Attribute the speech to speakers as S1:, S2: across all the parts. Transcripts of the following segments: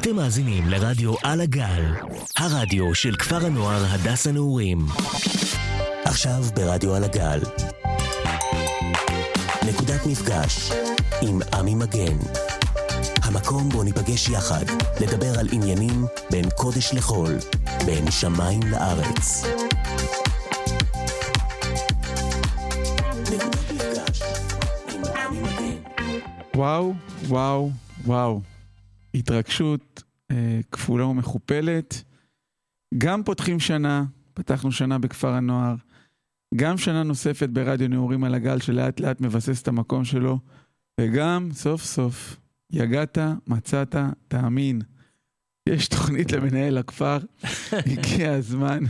S1: אתם מאזינים לרדיו על הגל, הרדיו של כפר הנוער הדס הנעורים. עכשיו ברדיו על הגל. נקודת מפגש עם עמי מגן. המקום בו ניפגש יחד, לדבר על עניינים בין קודש לחול, בין שמיים לארץ.
S2: וואו, וואו, וואו. התרגשות אה, כפולה ומכופלת. גם פותחים שנה, פתחנו שנה בכפר הנוער, גם שנה נוספת ברדיו נעורים על הגל שלאט לאט מבסס את המקום שלו, וגם סוף סוף יגעת, מצאת, תאמין. יש תוכנית למנהל הכפר, הגיע הזמן.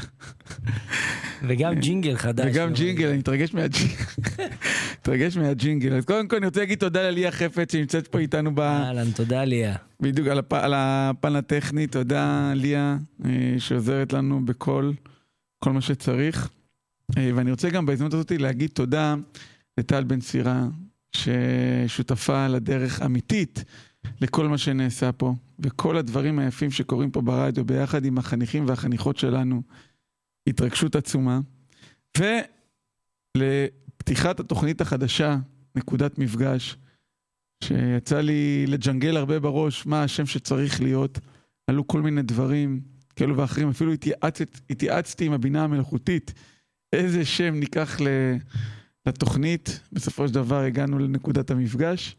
S3: וגם ג'ינגל חדש.
S2: וגם ג'ינגל, אני מתרגש מהג'ינגל. מתרגש מהג'ינגל. אז קודם כל אני רוצה להגיד תודה לליה חפץ שנמצאת פה איתנו ב...
S3: אהלן, תודה ליה.
S2: בדיוק על, הפ... על הפן הטכני, תודה ליה אה, שעוזרת לנו בכל כל מה שצריך. אה, ואני רוצה גם בהזדמנות הזאת להגיד תודה לטל בן סירה, ששותפה לדרך אמיתית לכל מה שנעשה פה, וכל הדברים היפים שקורים פה ברדיו ביחד עם החניכים והחניכות שלנו. התרגשות עצומה. ולפתיחת התוכנית החדשה, נקודת מפגש, שיצא לי לג'נגל הרבה בראש מה השם שצריך להיות. עלו כל מיני דברים כאלו ואחרים, אפילו התייעצת, התייעצתי עם הבינה המלאכותית איזה שם ניקח לתוכנית. בסופו של דבר הגענו לנקודת המפגש.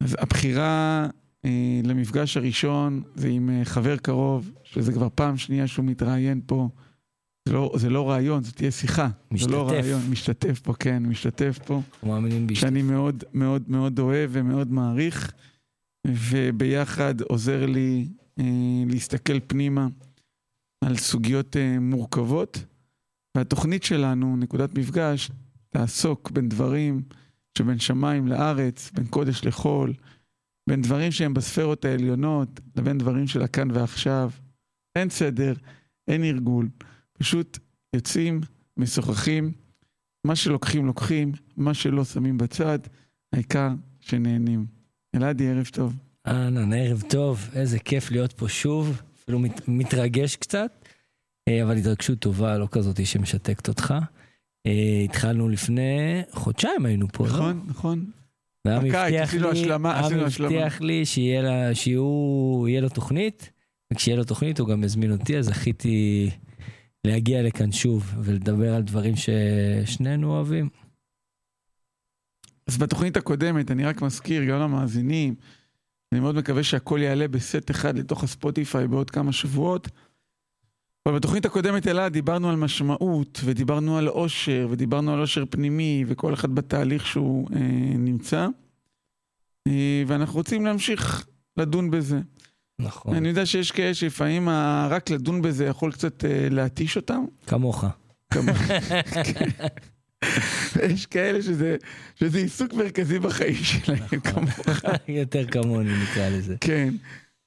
S2: אז הבחירה אה, למפגש הראשון זה עם אה, חבר קרוב, שזה כבר פעם שנייה שהוא מתראיין פה. זה לא, זה לא רעיון, זאת תהיה שיחה.
S3: משתתף.
S2: זה לא רעיון, משתתף פה, כן, משתתף פה.
S3: מאמינים בהשתתף.
S2: שאני מאוד מאוד מאוד אוהב ומאוד מעריך, וביחד עוזר לי אה, להסתכל פנימה על סוגיות אה, מורכבות. והתוכנית שלנו, נקודת מפגש, תעסוק בין דברים שבין שמיים לארץ, בין קודש לחול, בין דברים שהם בספרות העליונות, לבין דברים של הכאן ועכשיו. אין סדר, אין ארגול. פשוט יוצאים, משוחחים, מה שלוקחים לוקחים, מה שלא שמים בצד, העיקר שנהנים. אלעדי, ערב טוב.
S3: אהלן, ערב טוב, איזה כיף להיות פה שוב, אפילו מת, מתרגש קצת, אה, אבל התרגשות טובה, לא כזאת שמשתקת אותך. אה, התחלנו לפני חודשיים היינו פה, לא?
S2: נכון, נכון.
S3: מבטיח
S2: עשינו
S3: לי,
S2: השלמה, השלמה.
S3: מבטיח לי שיהיה לה- שהוא- יהיה לו תוכנית, וכשיהיה לו תוכנית הוא גם יזמין אותי, אז זכיתי להגיע לכאן שוב ולדבר על דברים ששנינו אוהבים.
S2: אז בתוכנית הקודמת, אני רק מזכיר, גם למאזינים, אני מאוד מקווה שהכל יעלה בסט אחד לתוך הספוטיפיי בעוד כמה שבועות. אבל בתוכנית הקודמת, אלעד, דיברנו על משמעות, ודיברנו על אושר, ודיברנו על אושר פנימי, וכל אחד בתהליך שהוא אה, נמצא. אה, ואנחנו רוצים להמשיך לדון בזה.
S3: נכון.
S2: אני יודע שיש כאלה שלפעמים רק לדון בזה יכול קצת אה, להתיש אותם.
S3: כמוך.
S2: כמה- יש כאלה שזה, שזה עיסוק מרכזי בחיים שלהם, כמוך.
S3: יותר כמוני נקרא לזה.
S2: כן.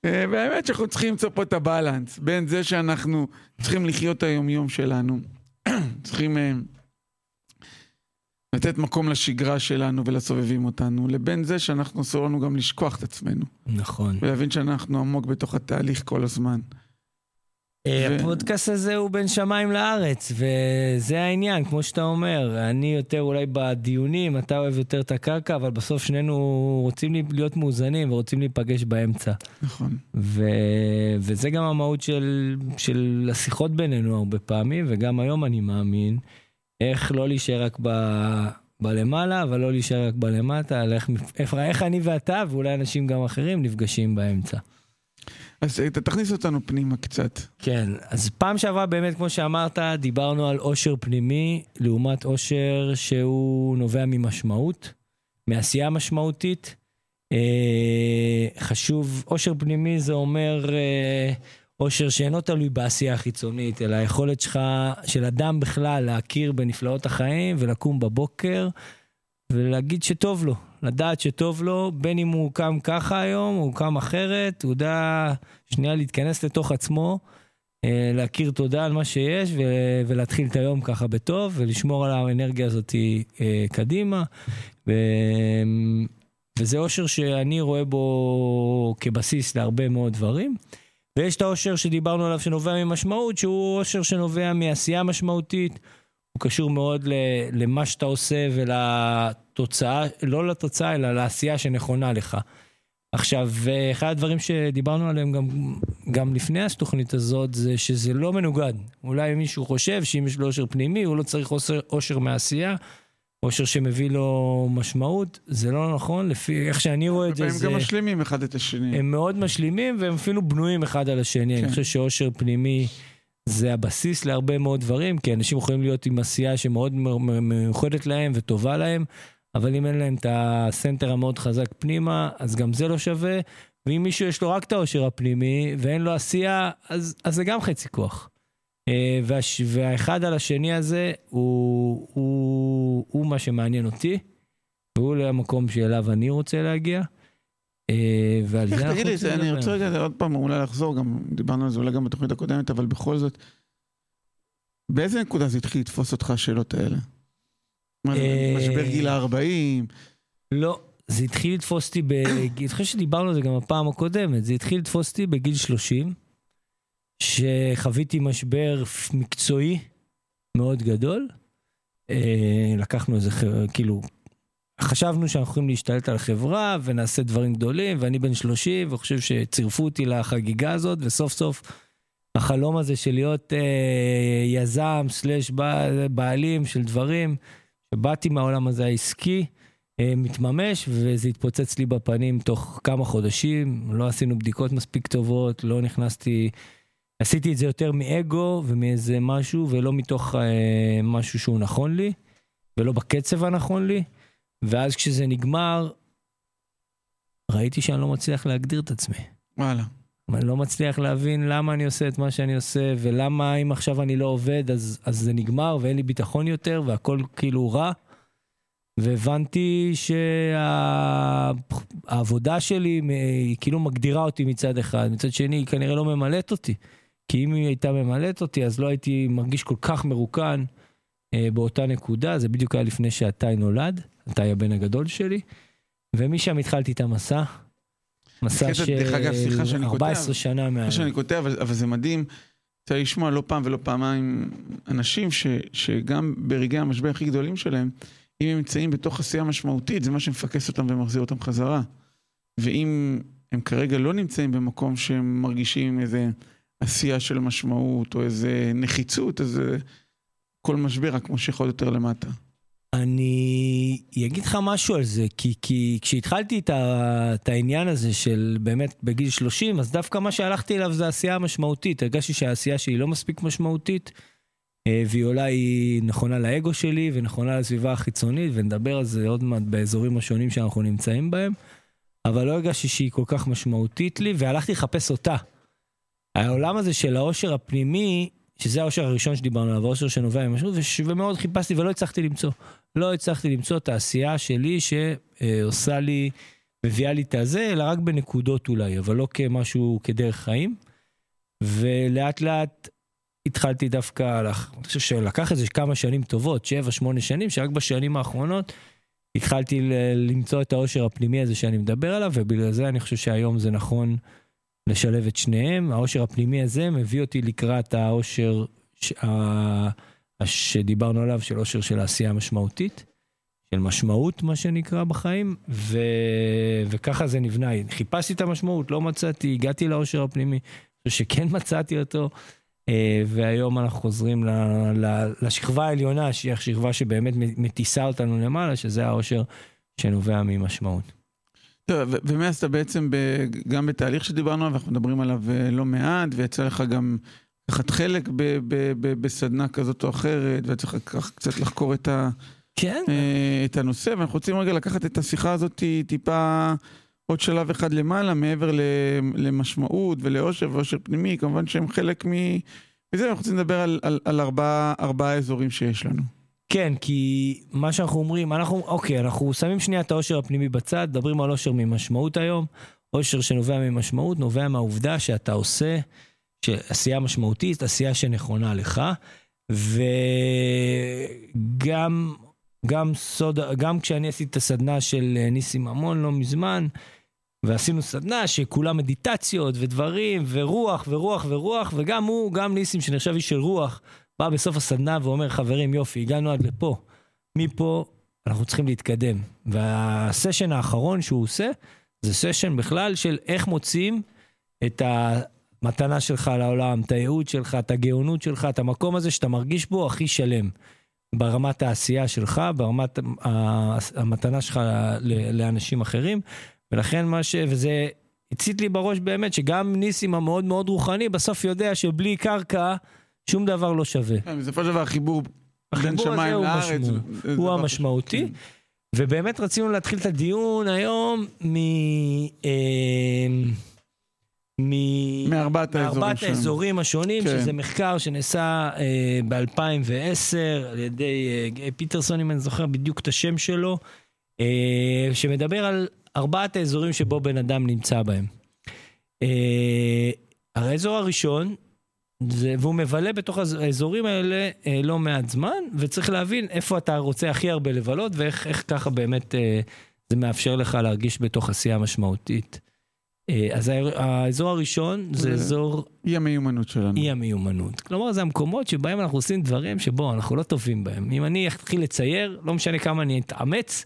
S2: אה, והאמת שאנחנו צריכים למצוא פה את הבלנס בין זה שאנחנו צריכים לחיות את היומיום שלנו, צריכים אה, לתת מקום לשגרה שלנו ולסובבים אותנו, לבין זה שאנחנו אסור לנו גם לשכוח את עצמנו,
S3: נכון.
S2: ולהבין שאנחנו עמוק בתוך התהליך כל הזמן.
S3: הפודקאסט הזה הוא בין שמיים לארץ, וזה העניין, כמו שאתה אומר. אני יותר אולי בדיונים, אתה אוהב יותר את הקרקע, אבל בסוף שנינו רוצים להיות מאוזנים ורוצים להיפגש באמצע.
S2: נכון.
S3: ו... וזה גם המהות של, של השיחות בינינו הרבה פעמים, וגם היום אני מאמין, איך לא להישאר רק ב... בלמעלה, אבל לא להישאר רק בלמטה, על איך, איך, איך אני ואתה, ואולי אנשים גם אחרים, נפגשים באמצע.
S2: אז אה, תכניס אותנו פנימה קצת.
S3: כן, אז פעם שעברה באמת, כמו שאמרת, דיברנו על עושר פנימי, לעומת עושר שהוא נובע ממשמעות, מעשייה משמעותית. אה, חשוב, עושר פנימי זה אומר אה, עושר שאינו תלוי בעשייה החיצונית, אלא היכולת שלך, של אדם בכלל, להכיר בנפלאות החיים ולקום בבוקר ולהגיד שטוב לו, לדעת שטוב לו, בין אם הוא קם ככה היום, הוא קם אחרת, הוא יודע שנייה להתכנס לתוך עצמו, אה, להכיר תודה על מה שיש ולהתחיל את היום ככה בטוב ולשמור על האנרגיה הזאת אה, קדימה. ו- וזה אושר שאני רואה בו כבסיס להרבה מאוד דברים. ויש את האושר שדיברנו עליו שנובע ממשמעות, שהוא אושר שנובע מעשייה משמעותית. הוא קשור מאוד למה שאתה עושה ולתוצאה, לא לתוצאה, אלא לעשייה שנכונה לך. עכשיו, אחד הדברים שדיברנו עליהם גם, גם לפני התוכנית הזאת, זה שזה לא מנוגד. אולי מישהו חושב שאם יש לו אושר פנימי, הוא לא צריך אושר, אושר מעשייה, אושר שמביא לו משמעות, זה לא נכון, לפי איך שאני רואה את זה.
S2: הם. גם משלימים אחד את השני.
S3: הם מאוד משלימים והם אפילו בנויים אחד על השני. כן. אני חושב שאושר פנימי זה הבסיס להרבה מאוד דברים, כי אנשים יכולים להיות עם עשייה שמאוד מיוחדת להם וטובה להם, אבל אם אין להם את הסנטר המאוד חזק פנימה, אז גם זה לא שווה. ואם מישהו יש לו רק את העושר הפנימי ואין לו עשייה, אז, אז זה גם חצי כוח. אה, והש, והאחד על השני הזה הוא, הוא, הוא מה שמעניין אותי, והוא למקום שאליו אני רוצה להגיע. אה, ועל זה
S2: אנחנו רוצים לדבר. אני רוצה רגע עוד פעם אולי לחזור, גם דיברנו על זה אולי גם בתוכנית הקודמת, אבל בכל זאת, באיזה נקודה זה התחיל לתפוס אותך השאלות האלה? אה, משבר גיל ה-40?
S3: לא, זה התחיל לתפוס אותי, אני חושב שדיברנו על זה גם בפעם הקודמת, זה התחיל לתפוס אותי בגיל 30, שחוויתי משבר מקצועי מאוד גדול. אה, לקחנו איזה, כאילו, חשבנו שאנחנו יכולים להשתלט על החברה ונעשה דברים גדולים, ואני בן 30 וחושב שצירפו אותי לחגיגה הזאת, וסוף סוף החלום הזה של להיות אה, יזם סלאש בעלים של דברים, שבאתי מהעולם הזה העסקי, אה, מתממש, וזה התפוצץ לי בפנים תוך כמה חודשים, לא עשינו בדיקות מספיק טובות, לא נכנסתי, עשיתי את זה יותר מאגו ומאיזה משהו, ולא מתוך אה, משהו שהוא נכון לי, ולא בקצב הנכון לי. ואז כשזה נגמר, ראיתי שאני לא מצליח להגדיר את עצמי.
S2: וואלה.
S3: אני לא מצליח להבין למה אני עושה את מה שאני עושה, ולמה אם עכשיו אני לא עובד אז, אז זה נגמר ואין לי ביטחון יותר והכל כאילו רע. והבנתי שהעבודה שה... שלי היא כאילו מגדירה אותי מצד אחד, מצד שני היא כנראה לא ממלאת אותי. כי אם היא הייתה ממלאת אותי אז לא הייתי מרגיש כל כך מרוקן אה, באותה נקודה, זה בדיוק היה לפני שעתיים נולד. אתה היה הבן הגדול שלי, ומשם התחלתי את המסע. מסע של 14 שנה מה...
S2: סליחה שאני כותב, אבל, אבל זה מדהים. צריך לשמוע לא פעם ולא פעמיים אנשים ש, שגם ברגעי המשבר הכי גדולים שלהם, אם הם נמצאים בתוך עשייה משמעותית, זה מה שמפקס אותם ומחזיר אותם חזרה. ואם הם כרגע לא נמצאים במקום שהם מרגישים איזה עשייה של משמעות או איזה נחיצות, אז כל משבר רק מושך עוד יותר למטה.
S3: אני אגיד לך משהו על זה, כי, כי כשהתחלתי את, ה, את העניין הזה של באמת בגיל 30, אז דווקא מה שהלכתי אליו זה העשייה המשמעותית. הרגשתי שהעשייה שלי לא מספיק משמעותית, אה, והיא אולי נכונה לאגו שלי ונכונה לסביבה החיצונית, ונדבר על זה עוד מעט באזורים השונים שאנחנו נמצאים בהם, אבל לא הרגשתי שהיא כל כך משמעותית לי, והלכתי לחפש אותה. העולם הזה של העושר הפנימי, שזה האושר הראשון שדיברנו עליו, האושר שנובע ממשהו, ומאוד חיפשתי ולא הצלחתי למצוא. לא הצלחתי למצוא את העשייה שלי שעושה לי, מביאה לי את הזה, אלא רק בנקודות אולי, אבל לא כמשהו, כדרך חיים. ולאט לאט התחלתי דווקא, אני חושב שלקח איזה כמה שנים טובות, שבע, שמונה שנים, שרק בשנים האחרונות התחלתי למצוא את העושר הפנימי הזה שאני מדבר עליו, ובגלל זה אני חושב שהיום זה נכון לשלב את שניהם. העושר הפנימי הזה מביא אותי לקראת העושר שדיברנו עליו, של עושר של העשייה המשמעותית, של משמעות, מה שנקרא בחיים, ו... וככה זה נבנה. חיפשתי את המשמעות, לא מצאתי, הגעתי לעושר הפנימי, שכן מצאתי אותו, אה, והיום אנחנו חוזרים ל... ל... לשכבה העליונה, שהיא השכבה שבאמת מטיסה אותנו למעלה, שזה העושר שנובע ממשמעות.
S2: ומאז אתה בעצם גם בתהליך שדיברנו עליו, אנחנו מדברים עליו אה, לא מעט, ויצא לך גם לקחת חלק בסדנה כזאת או אחרת, ואתה צריך קצת לחקור את, ה,
S3: כן.
S2: אה, את הנושא, ואנחנו רוצים רגע לקחת את השיחה הזאת טיפה עוד שלב אחד למעלה, מעבר למשמעות ולאושר ואושר פנימי, כמובן שהם חלק מזה, אנחנו רוצים לדבר על, על, על ארבעה, ארבעה אזורים שיש לנו.
S3: כן, כי מה שאנחנו אומרים, אנחנו, אוקיי, אנחנו שמים שנייה את האושר הפנימי בצד, מדברים על אושר ממשמעות היום. אושר שנובע ממשמעות נובע מהעובדה שאתה עושה שעשייה משמעותית, עשייה שנכונה לך, וגם גם סוד, גם כשאני עשיתי את הסדנה של ניסים ממון לא מזמן, ועשינו סדנה שכולה מדיטציות ודברים, ורוח ורוח ורוח, וגם הוא, גם ניסים שנחשב איש של רוח, בא בסוף הסדנה ואומר, חברים, יופי, הגענו עד לפה. מפה אנחנו צריכים להתקדם. והסשן האחרון שהוא עושה, זה סשן בכלל של איך מוצאים את המתנה שלך לעולם, את הייעוד שלך, את הגאונות שלך, את המקום הזה שאתה מרגיש בו הכי שלם. ברמת העשייה שלך, ברמת המתנה שלך לאנשים אחרים. ולכן מה ש... וזה הצית לי בראש באמת, שגם ניסים המאוד מאוד רוחני, בסוף יודע שבלי קרקע, שום דבר לא שווה.
S2: כן, בסופו של דבר החיבור בין שמיים לארץ.
S3: הוא המשמעותי. כן. ובאמת רצינו להתחיל את הדיון היום מ... אה,
S2: מארבעת
S3: האזורים, האזורים השונים, כן. שזה מחקר שנעשה אה, ב-2010 על ידי אה, פיטרסון, אם אני זוכר בדיוק את השם שלו, אה, שמדבר על ארבעת האזורים שבו בן אדם נמצא בהם. אה, האזור הראשון, זה, והוא מבלה בתוך האזורים האלה אה, לא מעט זמן, וצריך להבין איפה אתה רוצה הכי הרבה לבלות, ואיך ככה באמת אה, זה מאפשר לך להרגיש בתוך עשייה משמעותית. אה, אז האזור הראשון זה, זה אזור...
S2: אי המיומנות שלנו.
S3: אי המיומנות. כלומר, זה המקומות שבהם אנחנו עושים דברים שבו אנחנו לא טובים בהם. אם אני אתחיל לצייר, לא משנה כמה אני אתאמץ,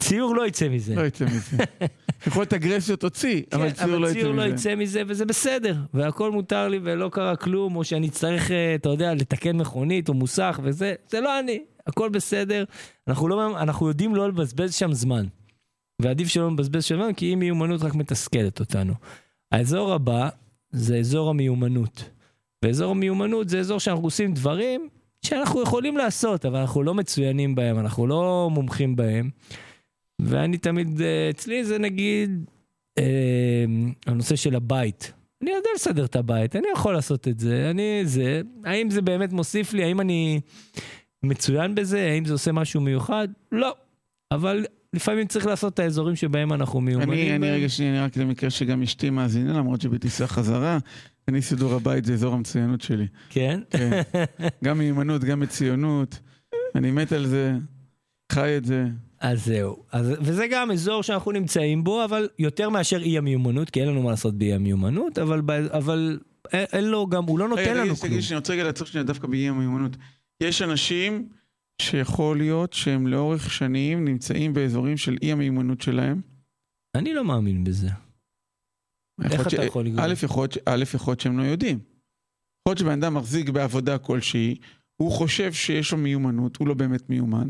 S3: ציור לא יצא מזה.
S2: לא יצא מזה. יכול להיות אגרסיות תוציא, כן, אבל ציור לא יצא מזה. אבל ציור
S3: לא יצא מזה, וזה בסדר. והכל מותר לי ולא קרה כלום, או שאני אצטרך, אה, אתה יודע, לתקן מכונית או מוסך וזה, זה לא אני. הכל בסדר. אנחנו, לא, אנחנו יודעים לא לבזבז שם זמן. ועדיף שלא נבזבז שם זמן, כי אי מיומנות רק מתסכלת אותנו. האזור הבא זה אזור המיומנות. ואזור המיומנות זה אזור שאנחנו עושים דברים שאנחנו יכולים לעשות, אבל אנחנו לא מצוינים בהם, אנחנו לא מומחים בהם. ואני תמיד, אה, אצלי זה נגיד אה, הנושא של הבית. אני יודע לסדר את הבית, אני יכול לעשות את זה, אני זה, האם זה באמת מוסיף לי, האם אני מצוין בזה, האם זה עושה משהו מיוחד? לא. אבל לפעמים צריך לעשות את האזורים שבהם אנחנו מיומנים.
S2: אני, אני רגע שנייה, אני רק למקרה שגם אשתי מאזינה, למרות שבטיסה חזרה, אני סידור הבית זה אזור המצוינות שלי.
S3: כן? כן.
S2: גם מיומנות, גם מציונות, אני מת על זה, חי את זה.
S3: אז זהו. אז, וזה גם אזור שאנחנו נמצאים בו, אבל יותר מאשר אי המיומנות, כי אין לנו מה לעשות באי המיומנות, אבל, אבל אין לו גם, הוא לא נותן לנו כלום.
S2: אני רוצה רגע לעצור שנייה דווקא באי המיומנות. יש אנשים שיכול להיות שהם לאורך שנים נמצאים באזורים של אי המיומנות שלהם.
S3: אני לא מאמין בזה. איך אתה יכול לגרום? א', יכול
S2: להיות שהם לא יודעים. יכול להיות שבן אדם מחזיק בעבודה כלשהי, הוא חושב שיש לו מיומנות, הוא לא באמת מיומן.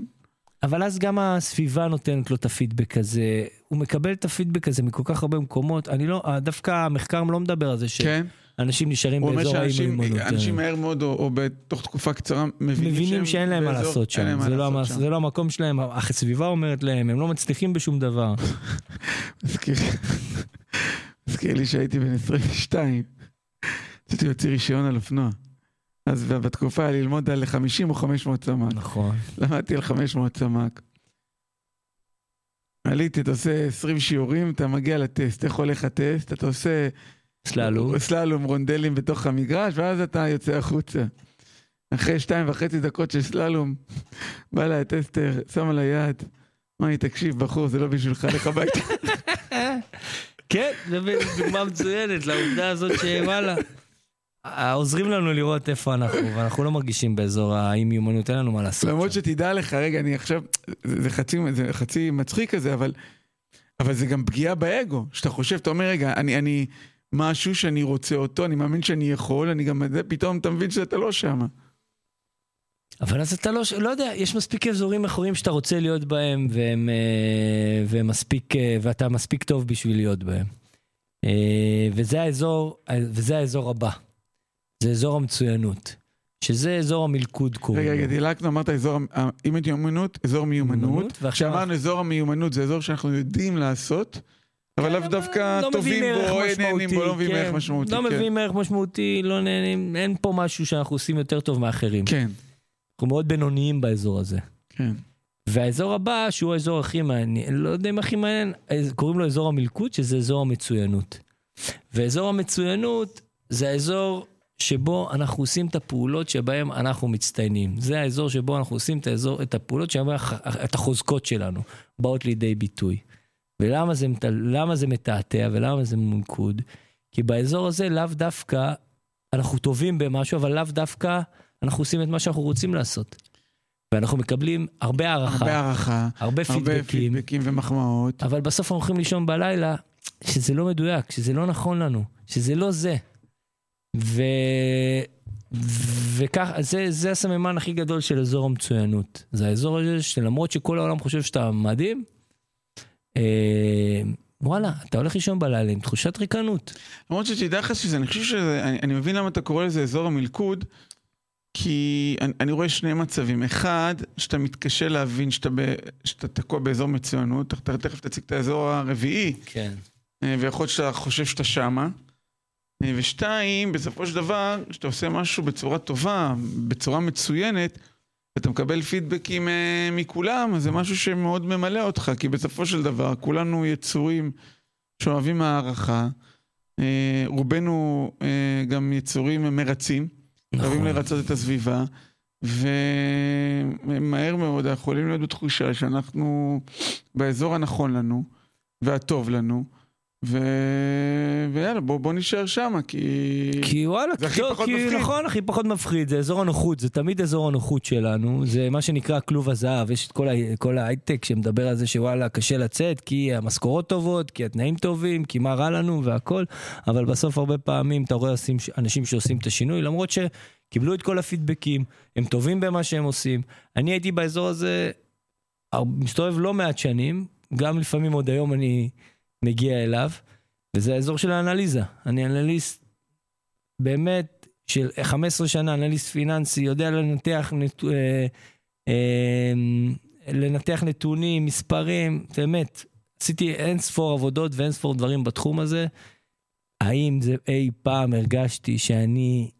S3: אבל אז גם הסביבה נותנת לו את הפידבק הזה, הוא מקבל את הפידבק הזה מכל כך הרבה מקומות, אני לא, דווקא המחקר לא מדבר על זה
S2: כן.
S3: שאנשים נשארים באזור
S2: האי-מיומנות. אנשים מהר מאוד או, או בתוך תקופה קצרה מבינים,
S3: מבינים שאין להם מה לעשות שם, זה, לא, שם. זה לא המקום שלהם, הסביבה אומרת להם, הם לא מצליחים בשום דבר.
S2: מזכיר לי שהייתי בן 22, רציתי להוציא רישיון על אופנוע. אז בתקופה היה ללמוד על 50 או 500 סמ"ק.
S3: נכון.
S2: למדתי על 500 סמ"ק. עליתי, אתה עושה 20 שיעורים, אתה מגיע לטסט. איך הולך הטסט? אתה עושה...
S3: סללום.
S2: סללום, רונדלים בתוך המגרש, ואז אתה יוצא החוצה. אחרי שתיים וחצי דקות של סללום, בא אליי הטסטר, שם על היד, אמר לי, תקשיב, בחור, זה לא בשבילך, לך הביתה.
S3: כן, זו דוגמה מצוינת לעובדה הזאת שוואלה. עוזרים לנו לראות איפה אנחנו, ואנחנו לא מרגישים באזור האי מיומנות, אין לנו מה לעשות.
S2: למרות שתדע לך, רגע, אני עכשיו, זה חצי, זה חצי מצחיק כזה, אבל, אבל זה גם פגיעה באגו, שאתה חושב, אתה אומר, רגע, אני, אני, משהו שאני רוצה אותו, אני מאמין שאני יכול, אני גם, פתאום אתה מבין שאתה לא שמה.
S3: אבל אז אתה לא, לא יודע, יש מספיק אזורים אחרים שאתה רוצה להיות בהם, והם, אה, והם מספיק, אה, ואתה מספיק טוב בשביל להיות בהם. אה, וזה האזור, וזה האזור הבא. זה אזור המצוינות, שזה אזור המלכוד קוראים
S2: רגע, רגע, דילגנו, אמרת אזור, אם הייתי מיומנות, אזור מיומנות. כשאמרנו אזור המיומנות זה אזור שאנחנו יודעים לעשות. אבל לאו דווקא לא טובים בו, נהנים בו, לא מביאים ערך משמעותי.
S3: לא כן. מביאים ערך משמעותי, לא נהנים, אין פה משהו שאנחנו עושים יותר טוב מאחרים.
S2: כן.
S3: אנחנו מאוד בינוניים באזור הזה.
S2: כן.
S3: והאזור הבא, שהוא האזור הכי מעניין, לא יודע אם הכי מעניין, קוראים לו אזור המלכוד, שזה אזור המצוינות. ואזור המצוינות זה האזור שבו אנחנו עושים את הפעולות שבהן אנחנו מצטיינים. זה האזור שבו אנחנו עושים את, האזור, את הפעולות שבהן את החוזקות שלנו באות לידי ביטוי. ולמה זה, זה מתעתע ולמה זה מונקוד? כי באזור הזה לאו דווקא אנחנו טובים במשהו, אבל לאו דווקא אנחנו עושים את מה שאנחנו רוצים לעשות. ואנחנו מקבלים הרבה הערכה.
S2: הרבה הערכה.
S3: הרבה פידבקים.
S2: הרבה פידבקים ומחמאות.
S3: אבל בסוף אנחנו הולכים לישון בלילה, שזה לא מדויק, שזה לא נכון לנו, שזה לא זה. ו... וכך, זה, זה הסממן הכי גדול של אזור המצוינות. זה האזור הזה שלמרות שכל העולם חושב שאתה מדהים, אה, וואלה, אתה הולך לישון בלילה עם תחושת ריקנות.
S2: למרות שתדע לך שזה, אני חושב שזה, אני, אני מבין למה אתה קורא לזה אזור המלכוד, כי אני, אני רואה שני מצבים. אחד, שאתה מתקשה להבין שאתה, ב, שאתה תקוע באזור מצוינות, אתה תכף תציג את האזור הרביעי,
S3: כן.
S2: אה, ויכול להיות שאתה חושב שאתה שמה. ושתיים, בסופו של דבר, כשאתה עושה משהו בצורה טובה, בצורה מצוינת, ואתה מקבל פידבקים אה, מכולם, אז זה משהו שמאוד ממלא אותך, כי בסופו של דבר, כולנו יצורים שאוהבים הערכה. אה, רובנו אה, גם יצורים מרצים,
S3: נכון.
S2: אוהבים לרצות את הסביבה, ומהר מאוד אנחנו יכולים להיות בתחושה שאנחנו באזור הנכון לנו, והטוב לנו. ו... ויאללה, בוא, בוא נשאר שם, כי...
S3: כי וואלה,
S2: זה הכי
S3: טוב,
S2: פחות
S3: כי
S2: מפחיד.
S3: נכון, הכי פחות מפחיד, זה אזור הנוחות, זה תמיד אזור הנוחות שלנו, זה מה שנקרא כלוב הזהב, יש את כל, ה... כל ההייטק שמדבר על זה שוואלה, קשה לצאת, כי המשכורות טובות, כי התנאים טובים, כי מה רע לנו והכל, אבל בסוף הרבה פעמים אתה רואה עושים- אנשים שעושים את השינוי, למרות שקיבלו את כל הפידבקים, הם טובים במה שהם עושים. אני הייתי באזור הזה, מסתובב לא מעט שנים, גם לפעמים עוד היום אני מגיע אליו, וזה האזור של האנליזה. אני אנליסט באמת של 15 שנה, אנליסט פיננסי, יודע לנתח, נת... אה, אה, לנתח נתונים, מספרים, באמת, עשיתי אין ספור עבודות ואין ספור דברים בתחום הזה. האם זה אי פעם הרגשתי שאני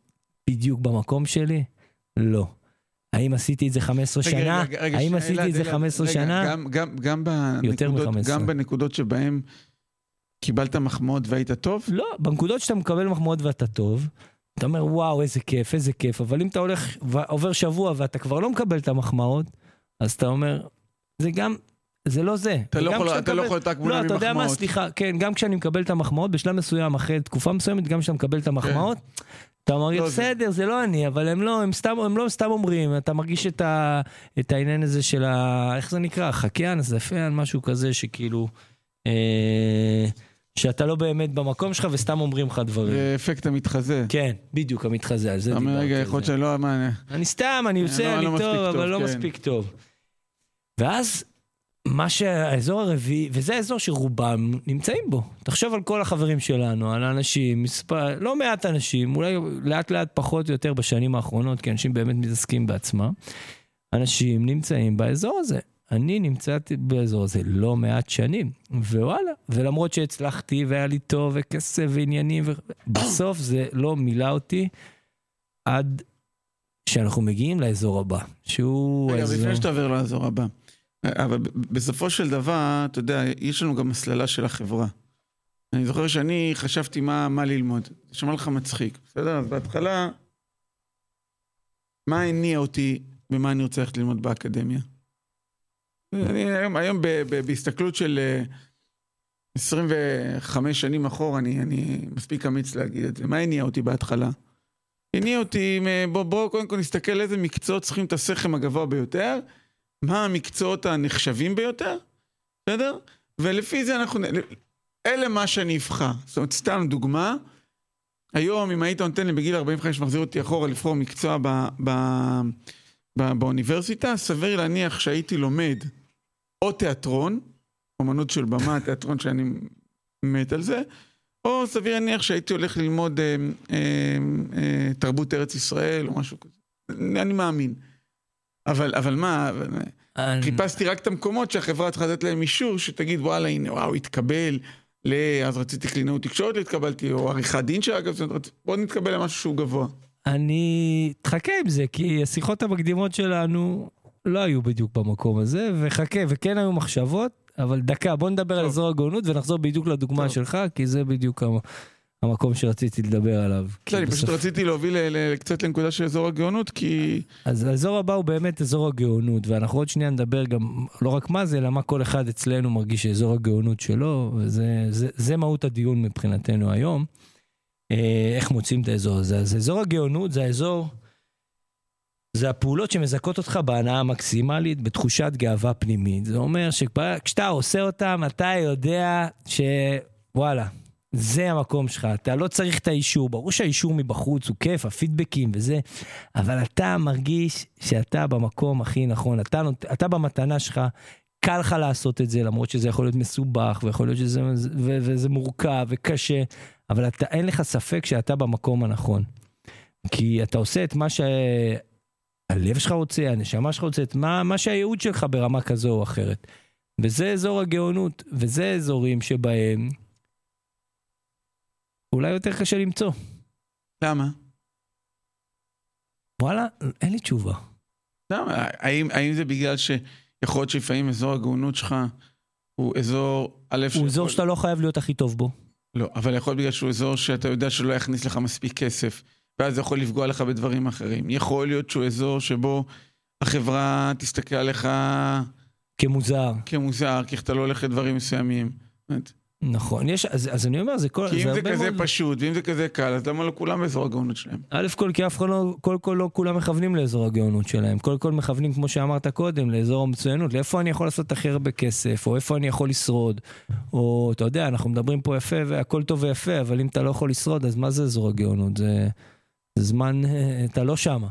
S3: בדיוק במקום שלי? לא. האם עשיתי את זה 15
S2: רגע,
S3: שנה?
S2: רגע, רגע,
S3: האם
S2: שנייה,
S3: עשיתי את זה
S2: אלעד,
S3: 15
S2: רגע,
S3: שנה?
S2: גם, גם, גם, בנקודות,
S3: מ-15.
S2: גם בנקודות שבהן קיבלת מחמאות והיית טוב?
S3: לא, בנקודות שאתה מקבל מחמאות ואתה טוב, אתה אומר וואו איזה כיף, איזה כיף, אבל אם אתה הולך ועובר שבוע ואתה כבר לא מקבל את המחמאות, אז אתה אומר, זה גם, זה לא זה.
S2: אתה לא יכול- אתה לא
S3: מקבל-
S2: יכול רק מונע
S3: לא, אתה יודע מה,
S2: ממחמאות.
S3: סליחה, כן, גם כשאני מקבל את המחמאות, בשלב מסוים, אחרי תקופה מסוימת, גם כשאתה מקבל את המחמאות, אתה מרגיש,
S2: כן. לא זה.
S3: בסדר, זה לא אני, אבל הם לא, הם סתם, הם לא סתם אומרים, אתה מרגיש את, ה, את העניין הזה של ה... איך זה נקרא? חקיין, זפיין, משהו כזה שכאילו... אה, שאתה לא באמת במקום שלך וסתם אומרים לך דברים.
S2: זה אפקט המתחזה.
S3: כן, בדיוק, המתחזה, על זה דיברתי.
S2: רגע, יכול להיות. שלא, מה,
S3: אני סתם, אני
S2: לא,
S3: עושה, אני
S2: לא מספיק
S3: טוב, אבל לא
S2: כן.
S3: מספיק טוב. ואז, מה שהאזור הרביעי, וזה האזור שרובם נמצאים בו. תחשוב על כל החברים שלנו, על אנשים, מספר, לא מעט אנשים, אולי לאט לאט פחות או יותר בשנים האחרונות, כי אנשים באמת מתעסקים בעצמם. אנשים נמצאים באזור הזה. אני נמצאתי באזור הזה לא מעט שנים, ווואלה, ולמרות שהצלחתי והיה לי טוב וכסף ועניינים, ו... בסוף זה לא מילא אותי עד שאנחנו מגיעים לאזור הבא, שהוא
S2: רגע,
S3: האזור...
S2: לפני שאתה עובר לאזור הבא. אבל בסופו של דבר, אתה יודע, יש לנו גם הסללה של החברה. אני זוכר שאני חשבתי מה, מה ללמוד. זה שמע לך מצחיק, בסדר? אז בהתחלה, מה הניע אותי במה אני רוצה ללכת ללמוד באקדמיה? אני היום, היום ב, ב, בהסתכלות של אה, 25 שנים אחורה, אני, אני מספיק אמיץ להגיד את זה. מה הניע אותי בהתחלה? הניע אותי, עם, בוא, קודם כל נסתכל איזה מקצועות צריכים את הסכם הגבוה ביותר, מה המקצועות הנחשבים ביותר, בסדר? ולפי זה אנחנו, אלה מה שאני אבחר. זאת אומרת, סתם דוגמה, היום אם היית נותן לי בגיל 45 מחזיר אותי אחורה לבחור מקצוע ב, ב, באוניברסיטה, סביר להניח שהייתי לומד או תיאטרון, אומנות של במה, תיאטרון שאני מת על זה, או סביר להניח שהייתי הולך ללמוד אה, אה, אה, תרבות ארץ ישראל או משהו כזה. אני מאמין. אבל, אבל מה, אבל-
S3: אני-
S2: חיפשתי רק את המקומות שהחברה צריכה לתת להם אישור, שתגיד וואלה הנה וואו התקבל, ל... אז רציתי קלינאות תקשורת להתקבלתי, או עריכת דין שאגב, בוא נתקבל למשהו שהוא גבוה.
S3: אני תחכה עם זה, כי השיחות המקדימות שלנו לא היו בדיוק במקום הזה, וחכה, וכן היו מחשבות, אבל דקה, בוא נדבר על
S2: טוב.
S3: אזור הגאונות ונחזור בדיוק לדוגמה
S2: טוב.
S3: שלך, כי זה בדיוק המ- המקום שרציתי לדבר עליו.
S2: לא, אני פשוט רציתי להוביל קצת לנקודה של אזור הגאונות, כי...
S3: אז האזור הבא הוא באמת אזור הגאונות, ואנחנו עוד שנייה נדבר גם לא רק מה זה, אלא מה כל אחד אצלנו מרגיש שאזור הגאונות שלו, וזה זה, זה מהות הדיון מבחינתנו היום. אה, איך מוצאים את האזור הזה. אז אזור הגאונות זה האזור, זה הפעולות שמזכות אותך בהנאה המקסימלית, בתחושת גאווה פנימית. זה אומר שכשאתה עושה אותם, אתה יודע שוואלה, זה המקום שלך, אתה לא צריך את האישור, ברור שהאישור מבחוץ הוא כיף, הפידבקים וזה, אבל אתה מרגיש שאתה במקום הכי נכון, אתה, אתה במתנה שלך, קל לך לעשות את זה, למרות שזה יכול להיות מסובך, ויכול להיות שזה ו, וזה מורכב וקשה, אבל אתה, אין לך ספק שאתה במקום הנכון. כי אתה עושה את מה שהלב שלך רוצה, הנשמה שלך רוצה, מה, מה שהייעוד שלך ברמה כזו או אחרת. וזה אזור הגאונות, וזה אזורים שבהם אולי יותר קשה למצוא.
S2: למה?
S3: וואלה, אין לי תשובה.
S2: למה? האם, האם זה בגלל שיכול להיות שלפעמים אזור הגאונות שלך הוא אזור א'
S3: הוא אזור שאתה לא חייב להיות הכי טוב בו.
S2: לא, אבל יכול בגלל שהוא אזור שאתה יודע שלא יכניס לך מספיק כסף, ואז זה יכול לפגוע לך בדברים אחרים. יכול להיות שהוא אזור שבו החברה תסתכל עליך...
S3: כמוזר.
S2: כמוזר, כי אתה לא הולך לדברים מסוימים.
S3: נכון, יש, אז, אז אני אומר, זה כל...
S2: כי אם
S3: זה,
S2: זה כזה
S3: מאוד...
S2: פשוט, ואם זה כזה קל, אז למה לא כולם באזור הגאונות שלהם?
S3: א' כל כי אף אחד לא, קודם כל לא כולם מכוונים לאזור הגאונות שלהם. קודם כל מכוונים, כמו שאמרת קודם, לאזור המצוינות, לאיפה אני יכול לעשות הכי הרבה כסף, או איפה אני יכול לשרוד. או, אתה יודע, אנחנו מדברים פה יפה והכל טוב ויפה, אבל אם אתה לא יכול לשרוד, אז מה זה אזור הגאונות? זה, זה זמן, אתה לא שמה.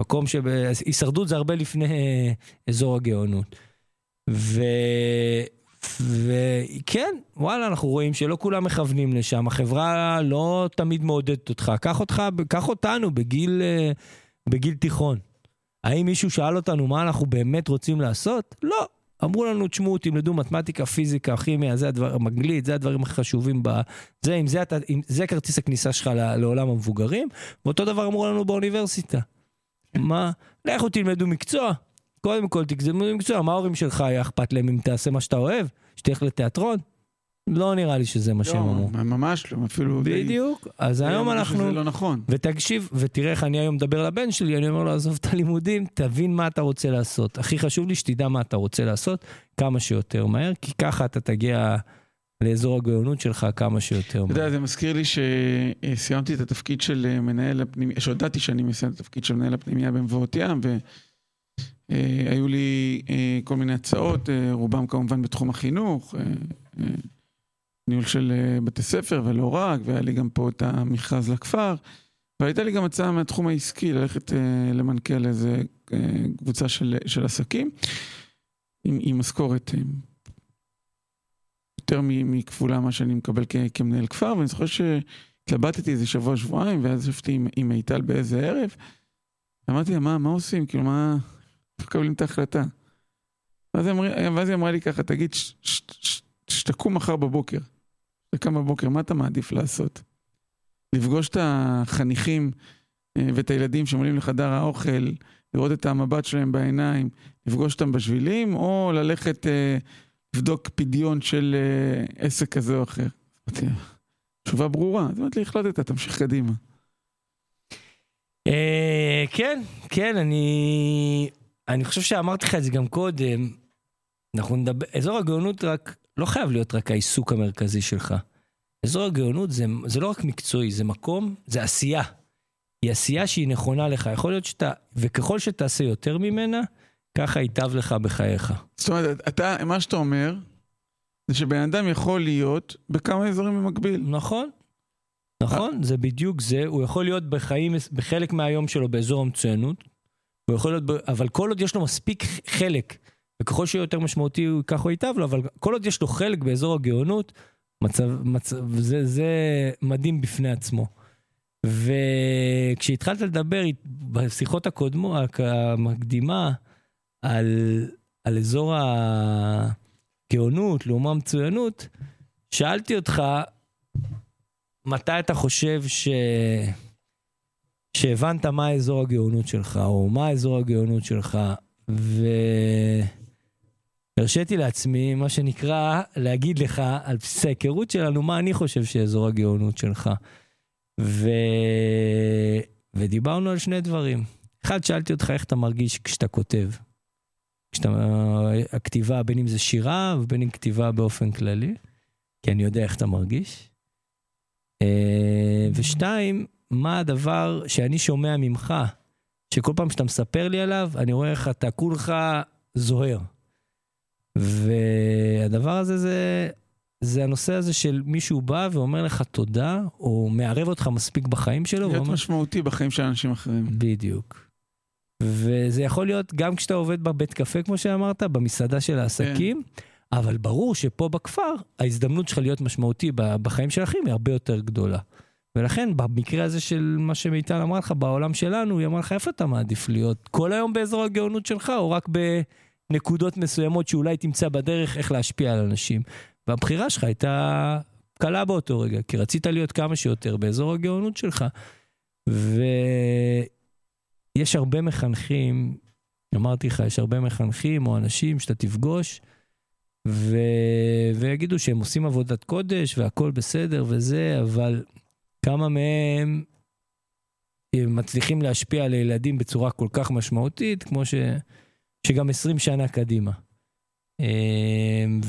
S3: מקום שבהישרדות זה הרבה לפני אזור הגאונות. ו... וכן, וואלה, אנחנו רואים שלא כולם מכוונים לשם, החברה לא תמיד מעודדת אותך. קח אותך, קח אותנו בגיל, אה, בגיל תיכון. האם מישהו שאל אותנו מה אנחנו באמת רוצים לעשות? לא. אמרו לנו, תשמעו, תלמדו מתמטיקה, פיזיקה, כימיה, זה הדבר, מגלית, זה הדברים הכי חשובים ב... זה, אם זה, אם זה כרטיס הכניסה שלך לעולם המבוגרים, ואותו דבר אמרו לנו באוניברסיטה. מה? לכו תלמדו מקצוע, קודם כל תגזמו במקצוע, מה ההורים שלך היה אכפת להם אם תעשה מה שאתה אוהב? שתלך לתיאטרון? לא נראה לי שזה מה שהם אמרו.
S2: לא, ממש לא, אפילו...
S3: בדיוק, אז היום אנחנו...
S2: זה לא נכון.
S3: ותקשיב, ותראה איך אני היום מדבר לבן שלי, אני אומר לו, עזוב את הלימודים, תבין מה אתה רוצה לעשות. הכי חשוב לי שתדע מה אתה רוצה לעשות כמה שיותר מהר, כי ככה אתה תגיע לאזור הגאונות שלך כמה שיותר מהר.
S2: אתה יודע, זה מזכיר לי שסיימתי את התפקיד של מנהל הפנימיה, שהודעתי שאני מסיים את התפקיד של מנהל הפנימיה במבואות ים, ו... אה, היו לי אה, כל מיני הצעות, אה, רובם כמובן בתחום החינוך, ניהול של בתי ספר ולא רק, והיה לי גם פה את המכרז לכפר, והייתה לי גם הצעה מהתחום העסקי ללכת למנכ"ל איזה קבוצה של, של עסקים, עם, עם משכורת יותר מכפולה מה שאני מקבל כ, כמנהל כפר, ואני זוכר שהתלבטתי איזה שבוע-שבועיים, ואז ישבתי עם, עם מיטל באיזה ערב, אמרתי לה, מה, מה עושים? כאילו, מה... מקבלים את ההחלטה. ואז היא אמרה לי ככה, תגיד, שתקום מחר בבוקר, תקום בבוקר, מה אתה מעדיף לעשות? לפגוש את החניכים אה, ואת הילדים שעולים לחדר האוכל, לראות את המבט שלהם בעיניים, לפגוש אותם בשבילים, או ללכת אה, לבדוק פדיון של אה, עסק כזה או אחר? תשובה ברורה, זאת אומרת לי, החלטת, תמשיך קדימה.
S3: כן, כן, אני... אני חושב שאמרתי לך את זה גם קודם, אנחנו נדבר, אזור הגאונות רק, לא חייב להיות רק העיסוק המרכזי שלך. אזור הגאונות זה, זה לא רק מקצועי, זה מקום, זה עשייה. היא עשייה שהיא נכונה לך. יכול להיות שאתה, וככל שתעשה יותר ממנה, ככה ייטב לך בחייך.
S2: זאת אומרת, אתה, מה שאתה אומר, זה שבן אדם יכול להיות בכמה אזורים במקביל.
S3: נכון. נכון, זה בדיוק זה. הוא יכול להיות בחיים, בחלק מהיום שלו באזור המצוינות, הוא יכול להיות, אבל כל עוד יש לו מספיק חלק, וככל שיהיה יותר משמעותי, ככה הוא ייטב לו, אבל כל עוד יש לו חלק באזור הגאונות, מצב, מצב, זה, זה מדהים בפני עצמו. וכשהתחלת לדבר בשיחות הקודמות, המקדימה, על, על אזור הגאונות לעומת מצוינות, שאלתי אותך, מתי אתה חושב ש... שהבנת מה האזור הגאונות שלך, או מה האזור הגאונות שלך, ו... הרשיתי לעצמי, מה שנקרא, להגיד לך, על בסיס ההיכרות שלנו, מה אני חושב שאזור הגאונות שלך. ו... ודיברנו על שני דברים. אחד, שאלתי אותך איך אתה מרגיש כשאתה כותב. כשאתה... הכתיבה, בין אם זה שירה ובין אם כתיבה באופן כללי, כי אני יודע איך אתה מרגיש. אה, ושתיים, מה הדבר שאני שומע ממך, שכל פעם שאתה מספר לי עליו, אני רואה איך אתה כולך זוהר. והדבר הזה זה, זה הנושא הזה של מישהו בא ואומר לך תודה, או מערב אותך מספיק בחיים שלו.
S2: להיות
S3: ואומר...
S2: משמעותי בחיים של אנשים אחרים.
S3: בדיוק. וזה יכול להיות גם כשאתה עובד בבית קפה, כמו שאמרת, במסעדה של העסקים, כן. אבל ברור שפה בכפר, ההזדמנות שלך להיות משמעותי בחיים של אחים היא הרבה יותר גדולה. ולכן במקרה הזה של מה שמיטל אמרה לך, בעולם שלנו, היא אמרה לך, איפה אתה מעדיף להיות? כל היום באזור הגאונות שלך, או רק בנקודות מסוימות שאולי תמצא בדרך איך להשפיע על אנשים? והבחירה שלך הייתה קלה באותו רגע, כי רצית להיות כמה שיותר באזור הגאונות שלך. ויש הרבה מחנכים, אמרתי לך, יש הרבה מחנכים או אנשים שאתה תפגוש, ו... ויגידו שהם עושים עבודת קודש והכל בסדר וזה, אבל כמה מהם מצליחים להשפיע על ילדים בצורה כל כך משמעותית, כמו ש... שגם 20 שנה קדימה. אמ,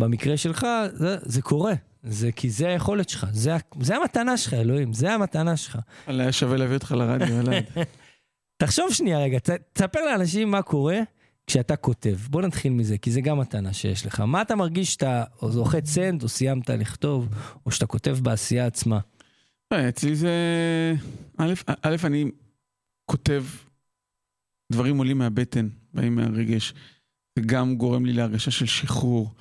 S3: ובמקרה שלך, זה, זה קורה. זה כי זה היכולת שלך, זה, זה המתנה שלך, אלוהים, זה המתנה שלך.
S2: וואלה, היה שווה להביא אותך לרדיו, אלעד.
S3: תחשוב שנייה רגע, ת, תספר לאנשים מה קורה כשאתה כותב. בוא נתחיל מזה, כי זה גם מתנה שיש לך. מה אתה מרגיש שאתה או לוחץ סנד, או סיימת לכתוב, או שאתה כותב בעשייה עצמה?
S2: אה, אצלי זה... א', אני כותב, דברים עולים מהבטן, באים מהרגש. זה גם גורם לי להרגשה של שחרור,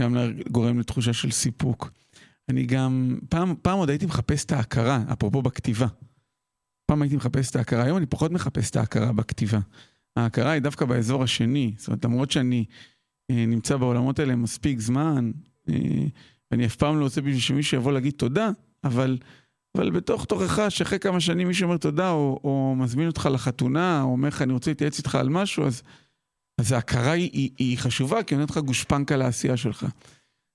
S2: גם גורם לתחושה של סיפוק. אני גם, פעם, פעם עוד הייתי מחפש את ההכרה, אפרופו בכתיבה. פעם הייתי מחפש את ההכרה, היום אני פחות מחפש את ההכרה בכתיבה. ההכרה היא דווקא באזור השני. זאת אומרת, למרות שאני אה, נמצא בעולמות האלה מספיק זמן, אה, ואני אף פעם לא רוצה בשביל שמישהו יבוא להגיד תודה, אבל, אבל בתוך תוכך, שאחרי כמה שנים מישהו אומר תודה, או, או מזמין אותך לחתונה, או אומר לך, אני רוצה להתייעץ איתך על משהו, אז, אז ההכרה היא, היא, היא חשובה, כי היא נותנת לך גושפנקה לעשייה שלך.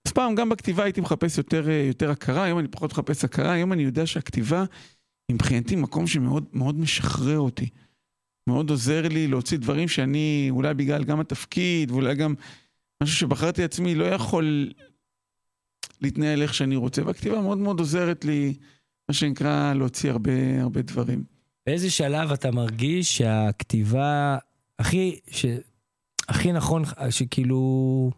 S2: אז פעם, גם בכתיבה הייתי מחפש יותר, יותר הכרה, היום אני פחות מחפש הכרה, היום אני יודע שהכתיבה היא מבחינתי מקום שמאוד מאוד משחרר אותי. מאוד עוזר לי להוציא דברים שאני, אולי בגלל גם התפקיד, ואולי גם משהו שבחרתי עצמי, לא יכול להתנהל איך שאני רוצה. והכתיבה מאוד מאוד עוזרת לי, מה שנקרא, להוציא הרבה הרבה דברים.
S3: באיזה שלב אתה מרגיש שהכתיבה הכי, ש... הכי נכון, שכאילו...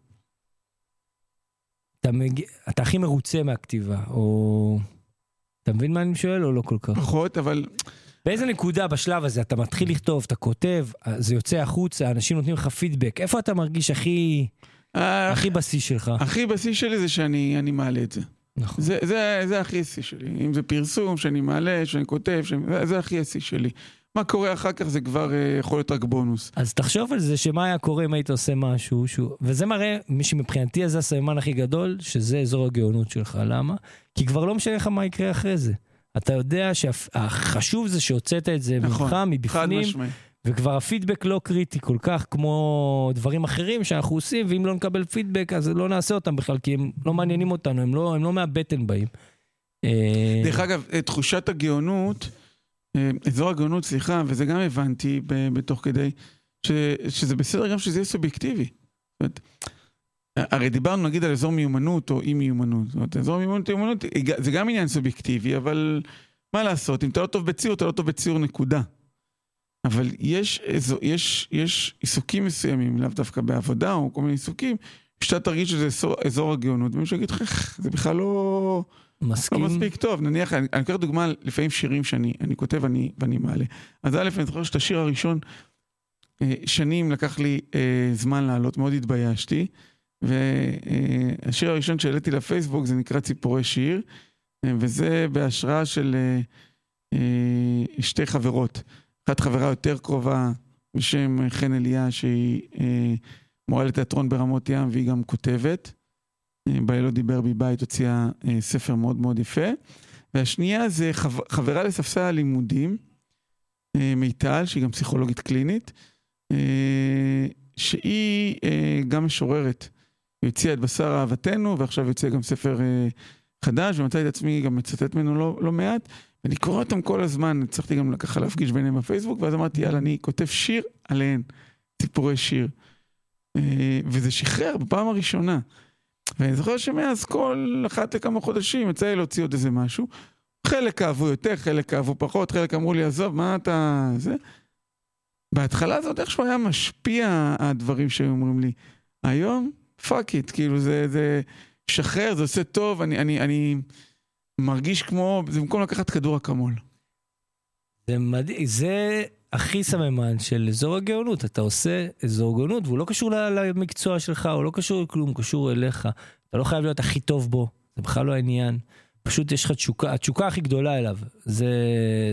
S3: אתה, מג... אתה הכי מרוצה מהכתיבה, או... אתה מבין מה אני שואל או לא כל כך?
S2: פחות, אבל
S3: באיזה נקודה בשלב הזה אתה מתחיל לכתוב, אתה כותב, זה יוצא החוצה, אנשים נותנים לך פידבק, איפה אתה מרגיש הכי, אה, הכי בשיא שלך?
S2: הכי בשיא שלי זה שאני מעלה את זה. נכון. זה, זה, זה הכי השיא שלי. אם זה פרסום, שאני מעלה, שאני כותב, שאני, זה, זה הכי השיא שלי. מה קורה אחר כך זה כבר uh, יכול להיות רק בונוס.
S3: אז תחשוב על זה, שמה היה קורה אם היית עושה משהו, שהוא... וזה מראה, מי שמבחינתי זה הסממן הכי גדול, שזה אזור הגאונות שלך. למה? כי כבר לא משנה לך מה יקרה אחרי זה. אתה יודע שהחשוב זה שהוצאת את זה נכון, ממך, מבפנים, וכבר הפידבק לא קריטי כל כך כמו דברים אחרים שאנחנו עושים, ואם לא נקבל פידבק אז לא נעשה אותם בכלל, כי הם לא מעניינים אותנו, הם לא, הם לא מהבטן באים.
S2: אה, דרך אגב, תחושת הגאונות, אה, אזור הגאונות, סליחה, וזה גם הבנתי בתוך כדי, ש, שזה בסדר גם שזה יהיה סובייקטיבי. הרי דיברנו נגיד על אזור מיומנות או אי מיומנות. זאת אומרת, אזור מיומנות, מיומנות זה גם עניין סובייקטיבי, אבל מה לעשות, אם אתה לא טוב בציור, אתה לא טוב בציור נקודה. אבל יש, יש, יש עיסוקים מסוימים, לאו דווקא בעבודה או כל מיני עיסוקים, שאתה תרגיש שזה אזור, אזור הגאונות, ומישהו יגיד לך, זה בכלל לא, מסכים. לא מספיק טוב. נניח, אני, אני אקח דוגמה, לפעמים שירים שאני אני כותב אני, ואני מעלה. אז א', אני זוכר שאת השיר הראשון, אה, שנים לקח לי אה, זמן לעלות, מאוד התביישתי. והשיר הראשון שהעליתי לפייסבוק זה נקרא ציפורי שיר, וזה בהשראה של אה, אה, שתי חברות. אחת חברה יותר קרובה בשם חן אליה, שהיא אה, מורה לתיאטרון ברמות ים והיא גם כותבת. בלילות דיבר בי בית, הוציאה ספר מאוד מאוד יפה. והשנייה זה חברה לספסל הלימודים, מיטל, שהיא גם פסיכולוגית קלינית. שהיא אה, גם משוררת. היא הוציאה את בשר אהבתנו, ועכשיו יוצא גם ספר אה, חדש, ומצאתי את עצמי גם מצטט ממנו לא, לא מעט, ואני קורא אותם כל הזמן, הצלחתי גם ככה להפגיש ביניהם בפייסבוק, ואז אמרתי, יאללה, אני כותב שיר עליהן, סיפורי שיר. אה, וזה שחרר בפעם הראשונה. ואני זוכר שמאז כל אחת לכמה חודשים יצא לי להוציא עוד איזה משהו. חלק אהבו יותר, חלק אהבו פחות, חלק אמרו לי, עזוב, מה אתה... זה. בהתחלה זה עוד איכשהו היה משפיע, הדברים שהיו אומרים לי. היום, fuck it, כאילו זה, זה שחרר, זה עושה טוב, אני, אני, אני מרגיש כמו, זה במקום לקחת כדור אקמול.
S3: זה מדהים, זה הכי סממן של אזור הגאונות. אתה עושה אזור גאונות והוא לא קשור למקצוע שלך, הוא לא קשור לכלום, הוא קשור אליך. אתה לא חייב להיות הכי טוב בו, זה בכלל לא העניין. פשוט יש לך תשוקה, התשוקה הכי גדולה אליו. זה,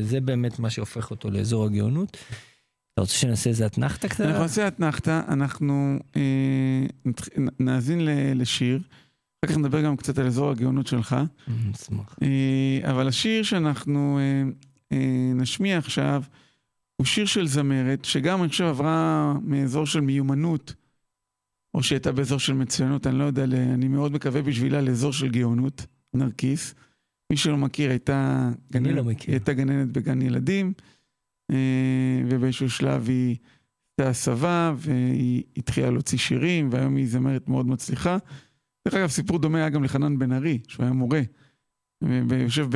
S3: זה באמת מה שהופך אותו לאזור הגאונות. אתה רוצה שנעשה איזה אתנחתא קטנה?
S2: אנחנו נעשה אתנחתא, אנחנו אה, נאזין לשיר, אחר כך נדבר גם קצת על אזור הגאונות שלך.
S3: אשמח.
S2: אה, אבל השיר שאנחנו אה, אה, נשמיע עכשיו, הוא שיר של זמרת, שגם אני חושב עברה מאזור של מיומנות, או שהייתה באזור של מצוינות, אני לא יודע, אני מאוד מקווה בשבילה לאזור של גאונות, נרקיס. מי שלא מכיר, הייתה
S3: גננת, לא מכיר.
S2: הייתה גננת בגן ילדים, ובאיזשהו שלב היא עשתה הסבה, והיא התחילה להוציא שירים, והיום היא זמרת מאוד מצליחה. דרך אגב, סיפור דומה היה גם לחנן בן ארי, שהוא היה מורה. ויושב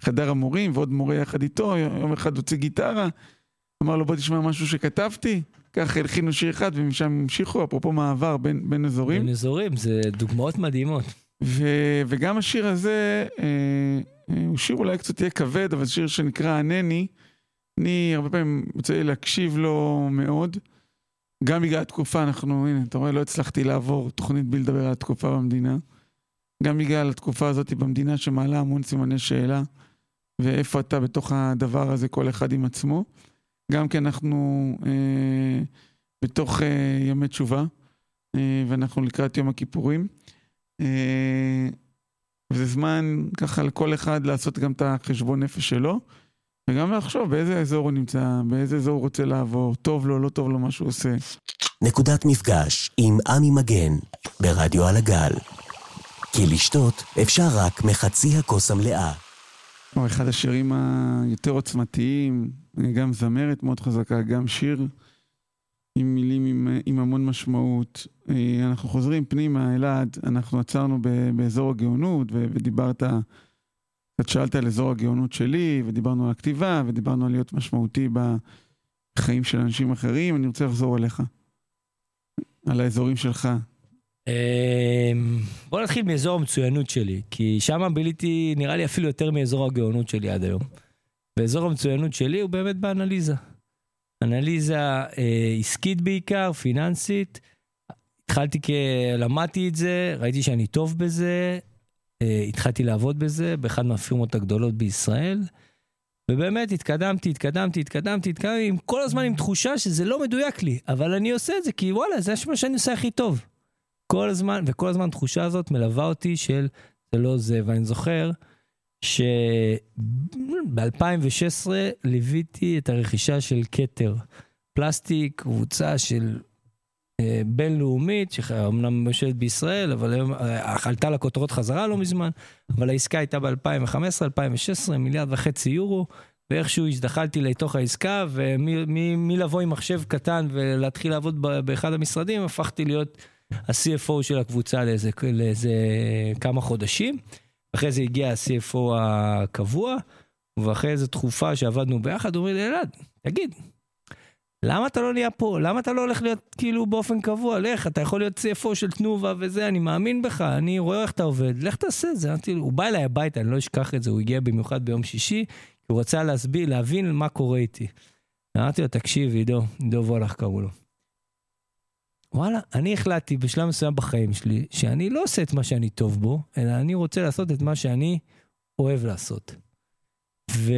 S2: בחדר המורים, ועוד מורה יחד איתו, יום אחד הוציא גיטרה, אמר לו בוא תשמע משהו שכתבתי, ככה הלחינו שיר אחד ומשם המשיכו, אפרופו מעבר בין, בין אזורים.
S3: בין אזורים, זה דוגמאות מדהימות.
S2: ו, וגם השיר הזה, אה, אה, הוא שיר אולי קצת יהיה כבד, אבל שיר שנקרא ענני, אני הרבה פעמים יוצא לי להקשיב לו מאוד. גם בגלל התקופה, אנחנו, הנה, אתה רואה, לא הצלחתי לעבור תוכנית בלי לדבר על התקופה במדינה. גם בגלל התקופה הזאת במדינה שמעלה המון סימני שאלה, ואיפה אתה בתוך הדבר הזה, כל אחד עם עצמו. גם כי אנחנו אה, בתוך אה, ימי תשובה, אה, ואנחנו לקראת יום הכיפורים. אה, וזה זמן ככה לכל אחד לעשות גם את החשבון נפש שלו, וגם לחשוב באיזה אזור הוא נמצא, באיזה אזור הוא רוצה לעבור, טוב לו, לא טוב לו מה שהוא עושה.
S1: נקודת מפגש עם עמי מגן, ברדיו על הגל. כי לשתות אפשר רק מחצי הכוס המלאה.
S2: או אחד השירים היותר עוצמתיים, גם זמרת מאוד חזקה, גם שיר עם מילים עם, עם המון משמעות. אה, אנחנו חוזרים פנימה, אלעד, אנחנו עצרנו באזור הגאונות, ודיברת, קצת שאלת על אזור הגאונות שלי, ודיברנו על הכתיבה, ודיברנו על להיות משמעותי בחיים של אנשים אחרים. אני רוצה לחזור אליך, על האזורים שלך.
S3: אמ, בוא נתחיל מאזור המצוינות שלי, כי שם ביליתי נראה לי אפילו יותר מאזור הגאונות שלי עד היום. ואזור המצוינות שלי הוא באמת באנליזה. אנליזה אה, עסקית בעיקר, פיננסית. התחלתי כ... למדתי את זה, ראיתי שאני טוב בזה, התחלתי לעבוד בזה באחד מהפירמות הגדולות בישראל. ובאמת התקדמתי, התקדמתי, התקדמתי, התקדמתי, עם כל הזמן עם תחושה שזה לא מדויק לי, אבל אני עושה את זה כי וואלה, זה מה שאני עושה הכי טוב. כל הזמן, וכל הזמן התחושה הזאת מלווה אותי של זה לא זה, ואני זוכר שב-2016 ליוויתי את הרכישה של כתר. פלסטיק, קבוצה של אה, בינלאומית, שאומנם יושבת בישראל, אבל היום אה, עלתה לכותרות חזרה לא מזמן, אבל העסקה הייתה ב-2015-2016, מיליארד וחצי יורו, ואיכשהו הזדחלתי לתוך העסקה, ומלבוא עם מחשב קטן ולהתחיל לעבוד באחד המשרדים, הפכתי להיות ה-CFO של הקבוצה לאיזה, לאיזה כמה חודשים. אחרי זה הגיע ה-CFO הקבוע, ואחרי איזה תקופה שעבדנו ביחד, הוא אומר לי, אלעד, תגיד, למה אתה לא נהיה פה? למה אתה לא הולך להיות כאילו באופן קבוע? לך, אתה יכול להיות CFO של תנובה וזה, אני מאמין בך, אני רואה איך אתה עובד, לך תעשה את זה. אמרתי לו, הוא בא אליי הביתה, אני לא אשכח את זה, הוא הגיע במיוחד ביום שישי, הוא רצה להסביר, להבין מה קורה איתי. אמרתי לו, תקשיב, עידו, עידו וולך קראו לו. וואלה, אני החלטתי בשלב מסוים בחיים שלי, שאני לא עושה את מה שאני טוב בו, אלא אני רוצה לעשות את מה שאני אוהב לעשות. ו...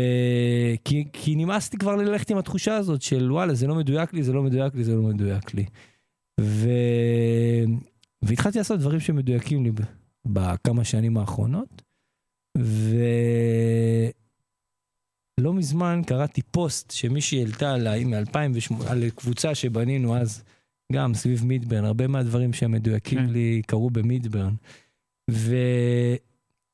S3: כי, כי נמאסתי כבר ללכת עם התחושה הזאת של וואלה, זה לא מדויק לי, זה לא מדויק לי, זה לא מדויק לי. ו... והתחלתי לעשות דברים שמדויקים לי בכמה שנים האחרונות. ולא מזמן קראתי פוסט שמישהי העלתה עליי מ-2008, על קבוצה שבנינו אז גם סביב מידברן, הרבה מהדברים שהם מדויקים
S2: כן.
S3: לי קרו במידברן. ו...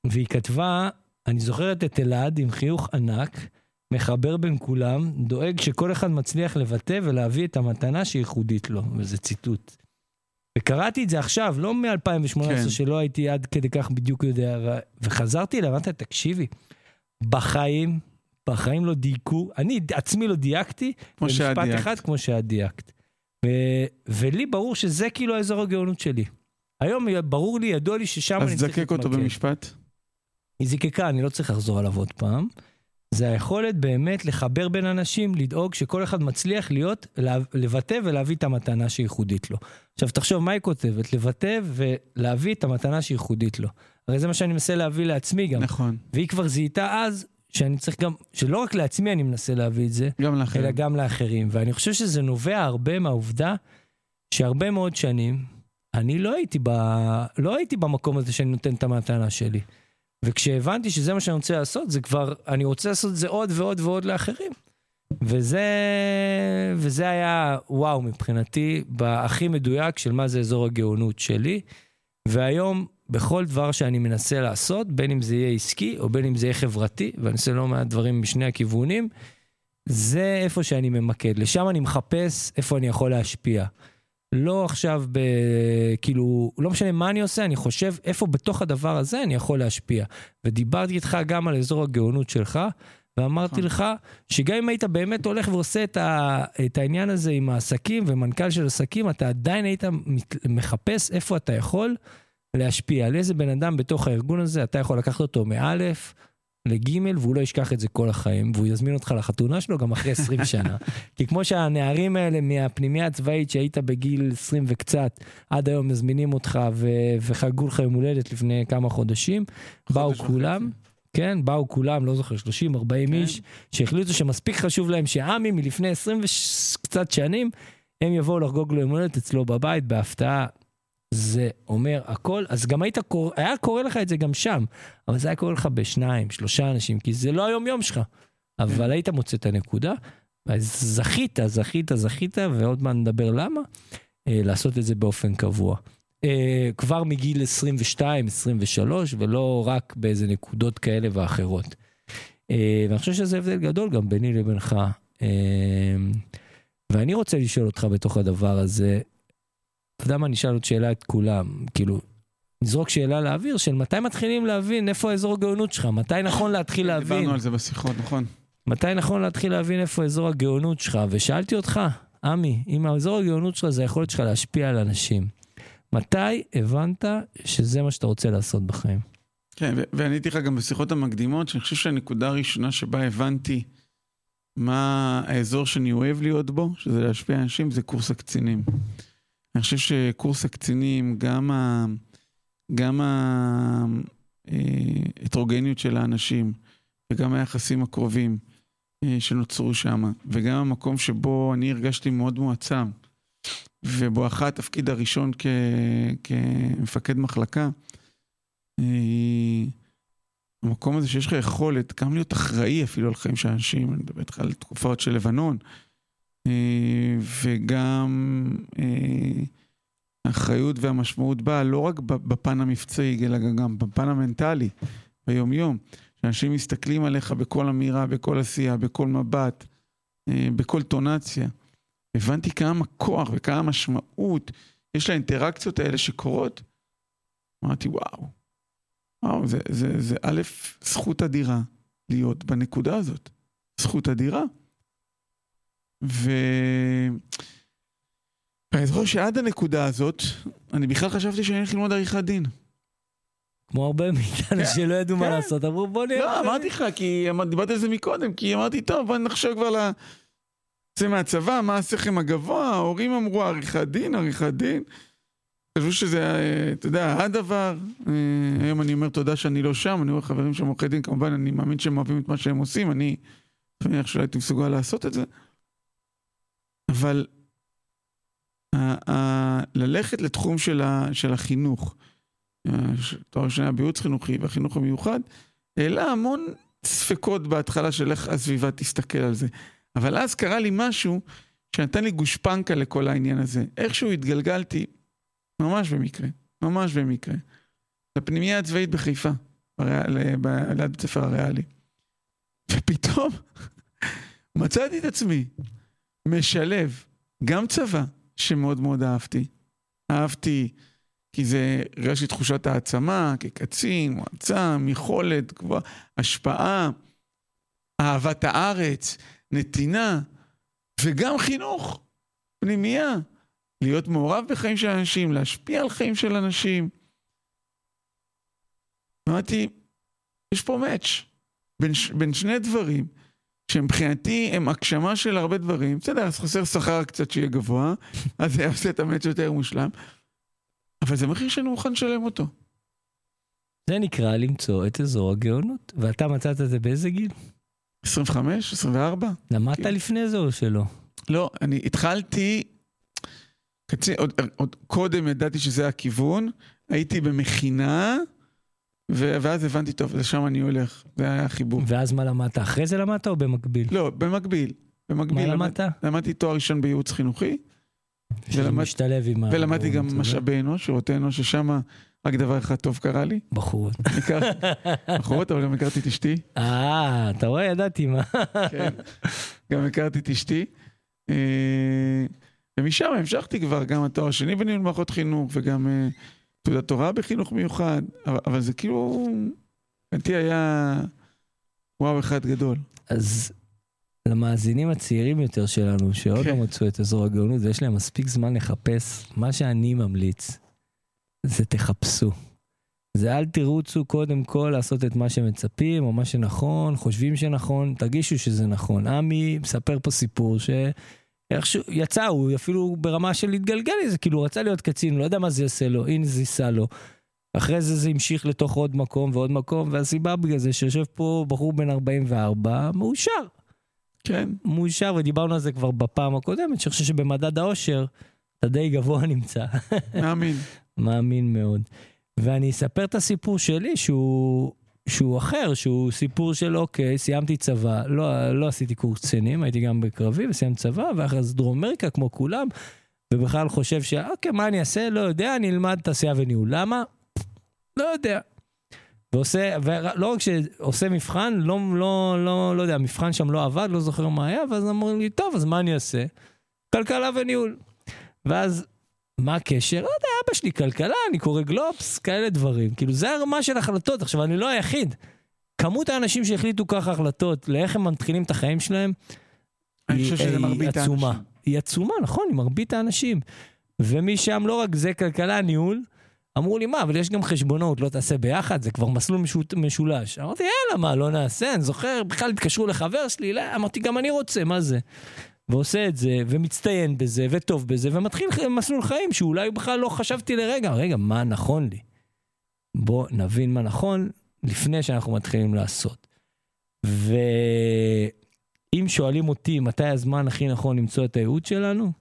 S3: והיא כתבה, אני זוכרת את אלעד עם חיוך ענק, מחבר בין כולם, דואג שכל אחד מצליח לבטא ולהביא את המתנה שייחודית לו, וזה ציטוט. וקראתי את זה עכשיו, לא מ-2018,
S2: כן.
S3: שלא הייתי עד כדי כך בדיוק יודע. וחזרתי אליו, אמרתי, תקשיבי, בחיים, בחיים לא דייקו, אני עצמי לא דייקתי,
S2: כמו שאת
S3: במשפט
S2: דייקת.
S3: אחד כמו שאת דייקת. ו... ולי ברור שזה כאילו האזור הגאונות שלי. היום ברור לי, ידוע לי ששם
S2: אז
S3: אני צריך
S2: תזקק אותו
S3: להתמקד.
S2: במשפט.
S3: היא זיקקה, אני לא צריך לחזור עליו עוד פעם. זה היכולת באמת לחבר בין אנשים, לדאוג שכל אחד מצליח להיות, לה- לבטא ולהביא את המתנה שייחודית לו. עכשיו תחשוב מה היא כותבת, לבטא ולהביא את המתנה שייחודית לו. הרי זה מה שאני מנסה להביא לעצמי גם.
S2: נכון.
S3: והיא כבר זיהתה אז שאני צריך גם, שלא רק לעצמי אני מנסה להביא את זה,
S2: גם לאחרים.
S3: אלא גם לאחרים. ואני חושב שזה נובע הרבה מהעובדה שהרבה מאוד שנים, אני לא הייתי, ב... לא הייתי במקום הזה שאני נותן את המתנה שלי. וכשהבנתי שזה מה שאני רוצה לעשות, זה כבר, אני רוצה לעשות את זה עוד ועוד ועוד לאחרים. וזה, וזה היה וואו מבחינתי, בהכי מדויק של מה זה אזור הגאונות שלי. והיום, בכל דבר שאני מנסה לעשות, בין אם זה יהיה עסקי או בין אם זה יהיה חברתי, ואני עושה לא מעט דברים משני הכיוונים, זה איפה שאני ממקד. לשם אני מחפש איפה אני יכול להשפיע. לא עכשיו ב... כאילו, לא משנה מה אני עושה, אני חושב איפה בתוך הדבר הזה אני יכול להשפיע. ודיברתי איתך גם על אזור הגאונות שלך, ואמרתי
S2: נכון.
S3: לך שגם אם היית באמת הולך ועושה את, ה... את העניין הזה עם העסקים ומנכ"ל של עסקים, אתה עדיין היית. מחפש איפה אתה יכול להשפיע. על איזה בן אדם בתוך הארגון הזה אתה יכול לקחת אותו מאלף לגימל והוא לא ישכח את זה כל החיים והוא יזמין אותך לחתונה שלו גם אחרי 20 שנה. כי כמו שהנערים האלה מהפנימייה הצבאית שהיית בגיל 20 וקצת עד היום מזמינים אותך ו- וחגגו לך יום הולדת לפני כמה חודשים, באו. כולם. כן, באו כולם, לא זוכר, 30, 40
S2: כן.
S3: איש, שהחליטו שמספיק חשוב להם שעמי מלפני 20 וקצת שנים, הם יבואו לחגוג לו יום הולדת אצלו בבית בהפתעה. זה אומר הכל, אז גם היית קורא, היה קורה לך את זה גם שם, אבל זה היה קורה לך בשניים, שלושה אנשים, כי זה לא היום יום שלך. אבל היית מוצא את הנקודה, אז זכית, זכית, זכית, ועוד מעט נדבר למה, אה, לעשות את זה באופן קבוע. אה, כבר מגיל 22, 23, ולא רק באיזה נקודות כאלה ואחרות. אה, ואני חושב שזה הבדל גדול גם ביני לבינך. ואני רוצה לשאול אותך בתוך הדבר הזה, אתה יודע מה, אני אשאל עוד שאלה את כולם, כאילו, נזרוק שאלה לאוויר של מתי מתחילים להבין איפה האזור הגאונות שלך, מתי נכון להתחיל להבין,
S2: דיברנו על זה בשיחות, נכון.
S3: מתי נכון להתחיל להבין איפה אזור הגאונות שלך, ושאלתי אותך, עמי, אם האזור הגאונות שלך זה היכולת שלך להשפיע על אנשים, מתי הבנת שזה מה שאתה רוצה לעשות בחיים?
S2: כן, ועניתי לך גם בשיחות המקדימות, שאני חושב שהנקודה הראשונה שבה הבנתי מה האזור שאני אוהב להיות בו, שזה להשפיע על אנשים, זה קורס הקצינים. אני חושב שקורס הקצינים, גם ה... גם ההטרוגניות של האנשים, וגם היחסים הקרובים אה, שנוצרו שם, וגם המקום שבו אני הרגשתי מאוד מועצם, ובואכה התפקיד הראשון כ... כמפקד מחלקה, אה, המקום הזה שיש לך יכולת גם להיות אחראי אפילו על חיים של אנשים, אני מדבר איתך על תקופות של לבנון, אה, וגם אה, האחריות והמשמעות באה לא רק בפן המבצעי, אלא גם בפן המנטלי, ביום-יום. שאנשים מסתכלים עליך בכל אמירה, בכל עשייה, בכל מבט, אה, בכל טונציה. הבנתי כמה כוח וכמה משמעות יש לאינטראקציות האלה שקורות. אמרתי, וואו, וואו, זה, זה, זה א', זכות אדירה להיות בנקודה הזאת. זכות אדירה. ו... ואני זוכר שעד הנקודה הזאת, אני בכלל חשבתי שאני הולך ללמוד עריכת דין.
S3: כמו הרבה מאיתנו
S2: כן,
S3: שלא ידעו מה
S2: כן.
S3: לעשות, אמרו בוא נראה.
S2: לא, אמרתי לך, כי דיברתי על זה מקודם, כי אמרתי, טוב, בוא נחשוב כבר ל... זה מהצבא, מה השכם הגבוה, ההורים אמרו עריכת דין, עריכת דין. חשבו שזה, אתה יודע, הדבר. אה, היום אני אומר תודה שאני לא שם, אני רואה חברים שהם עורכי דין, כמובן, אני מאמין שהם אוהבים את מה שהם עושים, אני מניח שלא הייתי מסוגל לעשות את זה. אבל ה- ה- ללכת לתחום של ה- של החינוך, אה, תואר שני בייעוץ חינוכי והחינוך המיוחד, העלה המון ספקות בהתחלה של איך הסביבה תסתכל על זה. אבל אז קרה לי משהו שנתן לי גושפנקה לכל העניין הזה. איכשהו התגלגלתי, ממש במקרה, ממש במקרה, לפנימייה הצבאית בחיפה, בריאל, ב... ליד בית ספר הריאלי. ופתאום מצאתי את עצמי משלב גם צבא, שמאוד מאוד אהבתי. אהבתי כי זה הרגשתי תחושת העצמה כקצין, מועצם, יכולת, גבוהה, השפעה, אהבת הארץ, נתינה, וגם חינוך, פנימייה. להיות מעורב בחיים של אנשים, להשפיע על חיים של אנשים. אמרתי, יש פה מאץ' בין, בין שני דברים, שמבחינתי הם הגשמה של הרבה דברים. בסדר, אז חסר שכר קצת שיהיה גבוה, אז זה יעשה את המאץ' יותר מושלם, אבל זה מחיר שאני מוכן לשלם אותו.
S3: זה נקרא למצוא את אזור הגאונות, ואתה מצאת את זה באיזה גיל?
S2: 25, 24?
S3: למדת
S2: כן.
S3: לפני זה או שלא?
S2: לא, אני התחלתי, קצין, עוד, עוד קודם ידעתי שזה הכיוון, הייתי במכינה, ואז הבנתי, טוב, לשם אני הולך, זה היה החיבור.
S3: ואז מה למדת? אחרי זה למדת או במקביל?
S2: לא, במקביל. במקביל
S3: מה
S2: למד,
S3: למדת?
S2: למדתי תואר ראשון בייעוץ חינוכי,
S3: שזה
S2: ולמד-
S3: משתלב עם ה...
S2: ולמדתי גם
S3: הוא-
S2: משאבי אנוש, שירותי אנוש, ששם רק דבר אחד טוב קרה לי.
S3: בחורות.
S2: בחורות, אבל גם הכרתי את אשתי.
S3: אה, אתה רואה? ידעתי מה.
S2: כן. גם הכרתי את אשתי. אה, ומשם המשכתי כבר גם התואר השני בניהול מערכות חינוך וגם אה, תעודת הוראה בחינוך מיוחד, אבל, אבל זה כאילו, מבחינתי היה וואו אחד גדול.
S3: אז למאזינים הצעירים יותר שלנו, שעוד
S2: כן.
S3: לא מצאו את אזור הגאונות ויש להם מספיק זמן לחפש, מה שאני ממליץ זה תחפשו. זה אל תרוצו קודם כל לעשות את מה שמצפים או מה שנכון, חושבים שנכון, תרגישו שזה נכון. עמי מספר פה סיפור ש... איכשהו יצא, הוא אפילו ברמה של להתגלגל לזה, כאילו הוא רצה להיות קצין, לא יודע מה זה יעשה לו, הנה זה ייסע לו. אחרי זה זה המשיך לתוך עוד מקום ועוד מקום, והסיבה בגלל זה שיושב פה בחור בן 44, מאושר.
S2: כן,
S3: מאושר, ודיברנו על זה כבר בפעם הקודמת, שאני חושב שבמדד האושר, אתה די גבוה נמצא.
S2: מאמין.
S3: מאמין מאוד. ואני אספר את הסיפור שלי, שהוא, שהוא אחר, שהוא סיפור של אוקיי, סיימתי צבא, לא, לא עשיתי קורס קצינים, הייתי גם בקרבי וסיימתי צבא, ואחרי זה דרום אמריקה כמו כולם, ובכלל חושב שאוקיי, מה אני אעשה? לא יודע, אני אלמד תעשייה וניהול. למה? לא יודע. ועושה, ולא רק שעושה מבחן, לא, לא, לא, לא יודע, המבחן שם לא עבד, לא זוכר מה היה, ואז אמרו לי, טוב, אז מה אני אעשה? כלכלה וניהול. ואז, מה הקשר? לא יודע, אבא שלי כלכלה, אני קורא גלובס, כאלה דברים. כאילו, זה הרמה של החלטות. עכשיו, אני לא היחיד. כמות האנשים שהחליטו ככה החלטות, לאיך הם מתחילים את החיים שלהם,
S2: אני
S3: היא-
S2: חושב שזה
S3: היא
S2: מרבית
S3: עצומה.
S2: האנשים.
S3: היא עצומה, נכון, היא מרבית האנשים. ומשם לא רק זה כלכלה, ניהול, אמרו לי, מה, אבל יש גם חשבונות, לא תעשה ביחד, זה כבר מסלול משות- משולש. אמרתי, יאללה, מה, לא נעשה? אני זוכר, בכלל התקשרו לחבר שלי, לא, אמרתי, גם אני רוצה, מה זה? ועושה את זה, ומצטיין בזה, וטוב בזה, ומתחיל מסלול חיים שאולי בכלל לא חשבתי לרגע, רגע, מה נכון לי? בוא נבין מה נכון לפני שאנחנו מתחילים לעשות. ואם שואלים אותי מתי הזמן הכי נכון למצוא את הייעוד שלנו,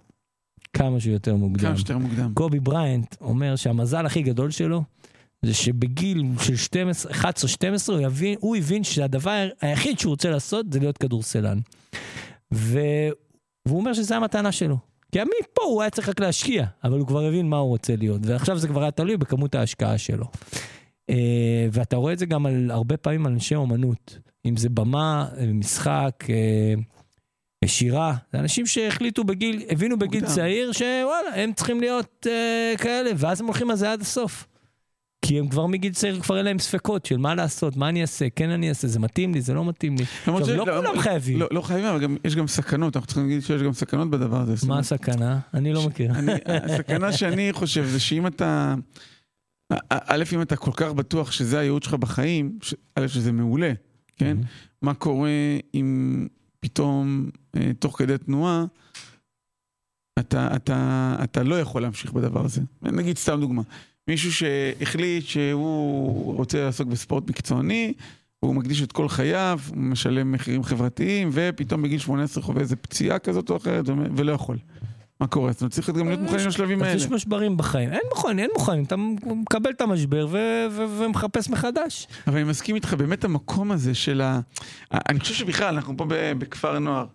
S3: כמה שיותר מוקדם.
S2: כמה שיותר מוקדם.
S3: קובי בריינט אומר שהמזל הכי גדול שלו זה שבגיל של 12, 11-12 הוא, הוא הבין שהדבר היחיד שהוא רוצה לעשות זה להיות כדורסלן. ו... והוא אומר שזו המתנה שלו. כי מפה הוא היה צריך רק להשקיע, אבל הוא כבר הבין מה הוא רוצה להיות, ועכשיו זה כבר היה תלוי בכמות ההשקעה שלו. אה, ואתה רואה את זה גם על הרבה פעמים על אנשי אומנות, אם זה במה, משחק, אה, שירה, זה אנשים שהחליטו בגיל, הבינו בגיל
S2: מוקדם.
S3: צעיר שוואלה, הם צריכים להיות אה, כאלה, ואז הם הולכים על זה עד הסוף. כי הם כבר מגיל צעיר, כבר אין להם ספקות של מה לעשות, מה אני אעשה, כן אני אעשה, זה מתאים לי, זה לא מתאים לי. עכשיו,
S2: ש-
S3: לא כולם חייבים.
S2: לא, לא חייבים, אבל גם, יש גם סכנות, אנחנו צריכים להגיד שיש גם סכנות בדבר הזה.
S3: מה הסכנה? אני לא מכיר.
S2: אני, הסכנה שאני חושב זה שאם אתה, א', אם אתה כל כך בטוח שזה הייעוד שלך בחיים, א', שזה מעולה, כן? מה קורה אם פתאום, אה, תוך כדי תנועה, אתה, אתה, אתה לא יכול להמשיך בדבר הזה. נגיד סתם דוגמה, מישהו שהחליט שהוא רוצה לעסוק בספורט מקצועני, הוא מקדיש את כל חייו, הוא משלם מחירים חברתיים, ופתאום בגיל 18 חווה איזה פציעה כזאת או אחרת, ולא יכול. מה קורה? אז צריך גם להיות מוכנים לשלבים האלה.
S3: יש משברים בחיים, אין מוכנים, אין מוכנים, אתה מקבל את המשבר ומחפש מחדש.
S2: אבל אני מסכים איתך, באמת המקום הזה של ה... אני חושב שבכלל, אנחנו פה בכפר נוער.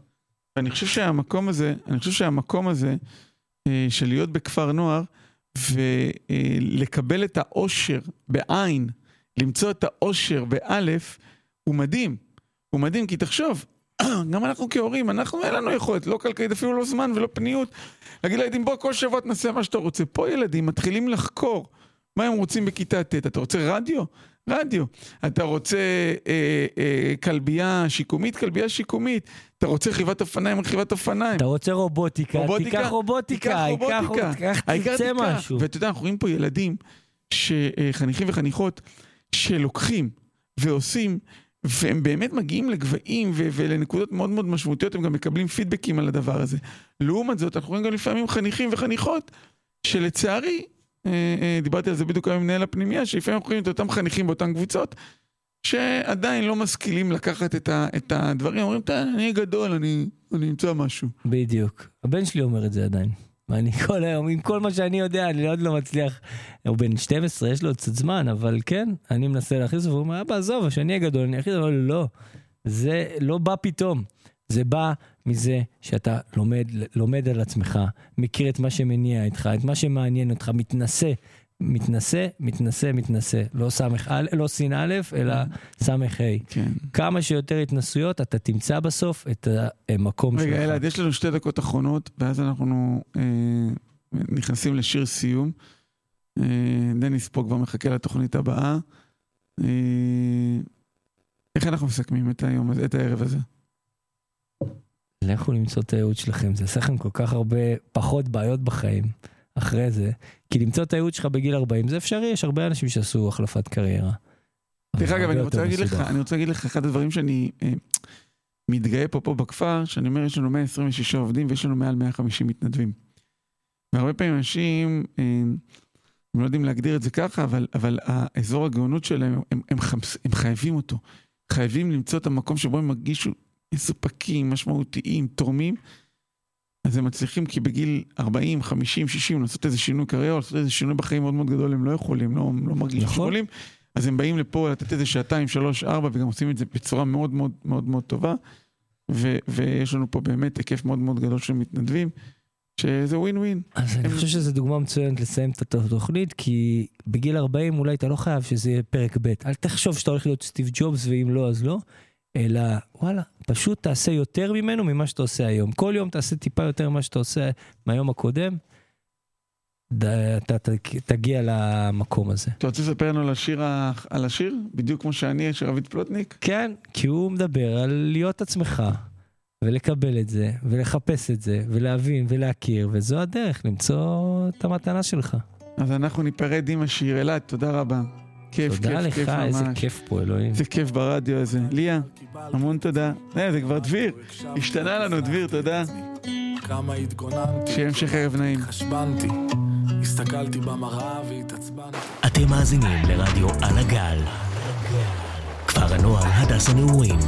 S2: ואני חושב שהמקום הזה, אני חושב שהמקום הזה אה, של להיות בכפר נוער ולקבל את האושר בעין, למצוא את האושר באלף, הוא מדהים. הוא מדהים, כי תחשוב, גם אנחנו כהורים, אנחנו אין לנו יכולת, לא כלכלית, אפילו לא זמן ולא פניות. להגיד לילדים, בוא כל שבוע תנסה מה שאתה רוצה. פה ילדים מתחילים לחקור מה הם רוצים בכיתה ט'. אתה רוצה רדיו? רדיו. אתה רוצה אה, אה, כלבייה שיקומית? כלבייה שיקומית. אתה רוצה רכיבת אופניים? רכיבת אופניים.
S3: אתה רוצה רובוטיקה? רובוטיקה תיקח רובוטיקה.
S2: תיקח רובוטיקה.
S3: תיקח, תצא משהו.
S2: ואתה יודע, אנחנו רואים פה ילדים, חניכים וחניכות, שלוקחים ועושים והם באמת מגיעים לגבהים ולנקודות מאוד מאוד משמעותיות, הם גם מקבלים פידבקים על הדבר הזה. לעומת זאת, אנחנו רואים גם לפעמים חניכים וחניכות, שלצערי, אה, אה, דיברתי על זה בדיוק עם מנהל הפנימייה, שלפעמים אנחנו רואים את אותם חניכים באותן קבוצות, שעדיין לא משכילים לקחת את, ה, את הדברים, אומרים, אני גדול, אני, אני אמצא משהו.
S3: בדיוק. הבן שלי אומר את זה עדיין. ואני כל היום, עם כל מה שאני יודע, אני עוד לא מצליח. הוא בן 12, יש לו עוד קצת זמן, אבל כן, אני מנסה להכניס, והוא אומר, אבא, עזוב, כשאני אהיה גדול, אני אכניס, אבל לא. זה לא בא פתאום. זה בא מזה שאתה לומד, לומד על עצמך, מכיר את מה שמניע איתך, את מה שמעניין אותך, מתנשא, מתנשא, מתנשא, מתנשא. לא סמך, לא סין א', אלא סמך ה'. כן. כמה שיותר התנסויות, אתה תמצא בסוף את המקום
S2: שלך. רגע, אלעד, יש לנו שתי דקות אחרונות, ואז אנחנו אה, נכנסים לשיר סיום. אה, דניס פה כבר מחכה לתוכנית הבאה. אה, איך אנחנו מסכמים את היום הזה, את הערב הזה?
S3: לכו למצוא את הייעוד שלכם, זה יעשה לכם כל כך הרבה פחות בעיות בחיים. אחרי זה, כי למצוא את הייעוד שלך בגיל 40 זה אפשרי, יש הרבה אנשים שעשו החלפת קריירה.
S2: דרך אגב, אני רוצה להגיד לך, אני רוצה להגיד לך, אחד הדברים שאני אה, מתגאה פה פה בכפר, שאני אומר, יש לנו 126 עובדים ויש לנו מעל 150 מתנדבים. והרבה פעמים אנשים, אה, הם לא יודעים להגדיר את זה ככה, אבל, אבל האזור הגאונות שלהם, הם, הם, חמס, הם חייבים אותו. חייבים למצוא את המקום שבו הם מרגישו מסופקים, משמעותיים, תורמים. אז הם מצליחים כי בגיל 40, 50, 60 לעשות איזה שינוי קריירה, לעשות איזה שינוי בחיים מאוד מאוד גדול, הם לא יכולים, לא, לא מרגישים נכון. יכולים. אז הם באים לפה לתת איזה שעתיים, שלוש, ארבע, וגם עושים את זה בצורה מאוד מאוד מאוד מאוד טובה. ו- ויש לנו פה באמת היקף מאוד מאוד גדול של מתנדבים, שזה ווין ווין.
S3: אז הם... אני חושב שזו דוגמה מצוינת לסיים את התוכנית, כי בגיל 40 אולי אתה לא חייב שזה יהיה פרק ב'. אל תחשוב שאתה הולך להיות סטיב ג'ובס, ואם לא, אז לא. אלא וואלה, פשוט תעשה יותר ממנו ממה שאתה עושה היום. כל יום תעשה טיפה יותר ממה שאתה עושה מהיום הקודם, אתה תגיע למקום הזה.
S2: אתה רוצה לספר לנו על השיר, על השיר? בדיוק כמו שאני, של רביד פלוטניק?
S3: כן, כי הוא מדבר על להיות עצמך, ולקבל את זה, ולחפש את זה, ולהבין ולהכיר, וזו הדרך, למצוא את המתנה שלך.
S2: אז אנחנו ניפרד עם השיר. אלעד, תודה רבה. כיף,
S3: תודה כיף, לך, כיף ממש. איזה כיף פה, אלוהים.
S2: איזה כיף ברדיו הזה. ליה, המון תודה. אה, זה כבר דביר. השתנה לנו, דביר, תודה. כמה התגוננתי. שיהיה המשך ערב נעים. חשבנתי, הסתכלתי במראה והתעצבנתי.
S1: אתם מאזינים לרדיו על הגל. כפר הנוער הדס הנעורים.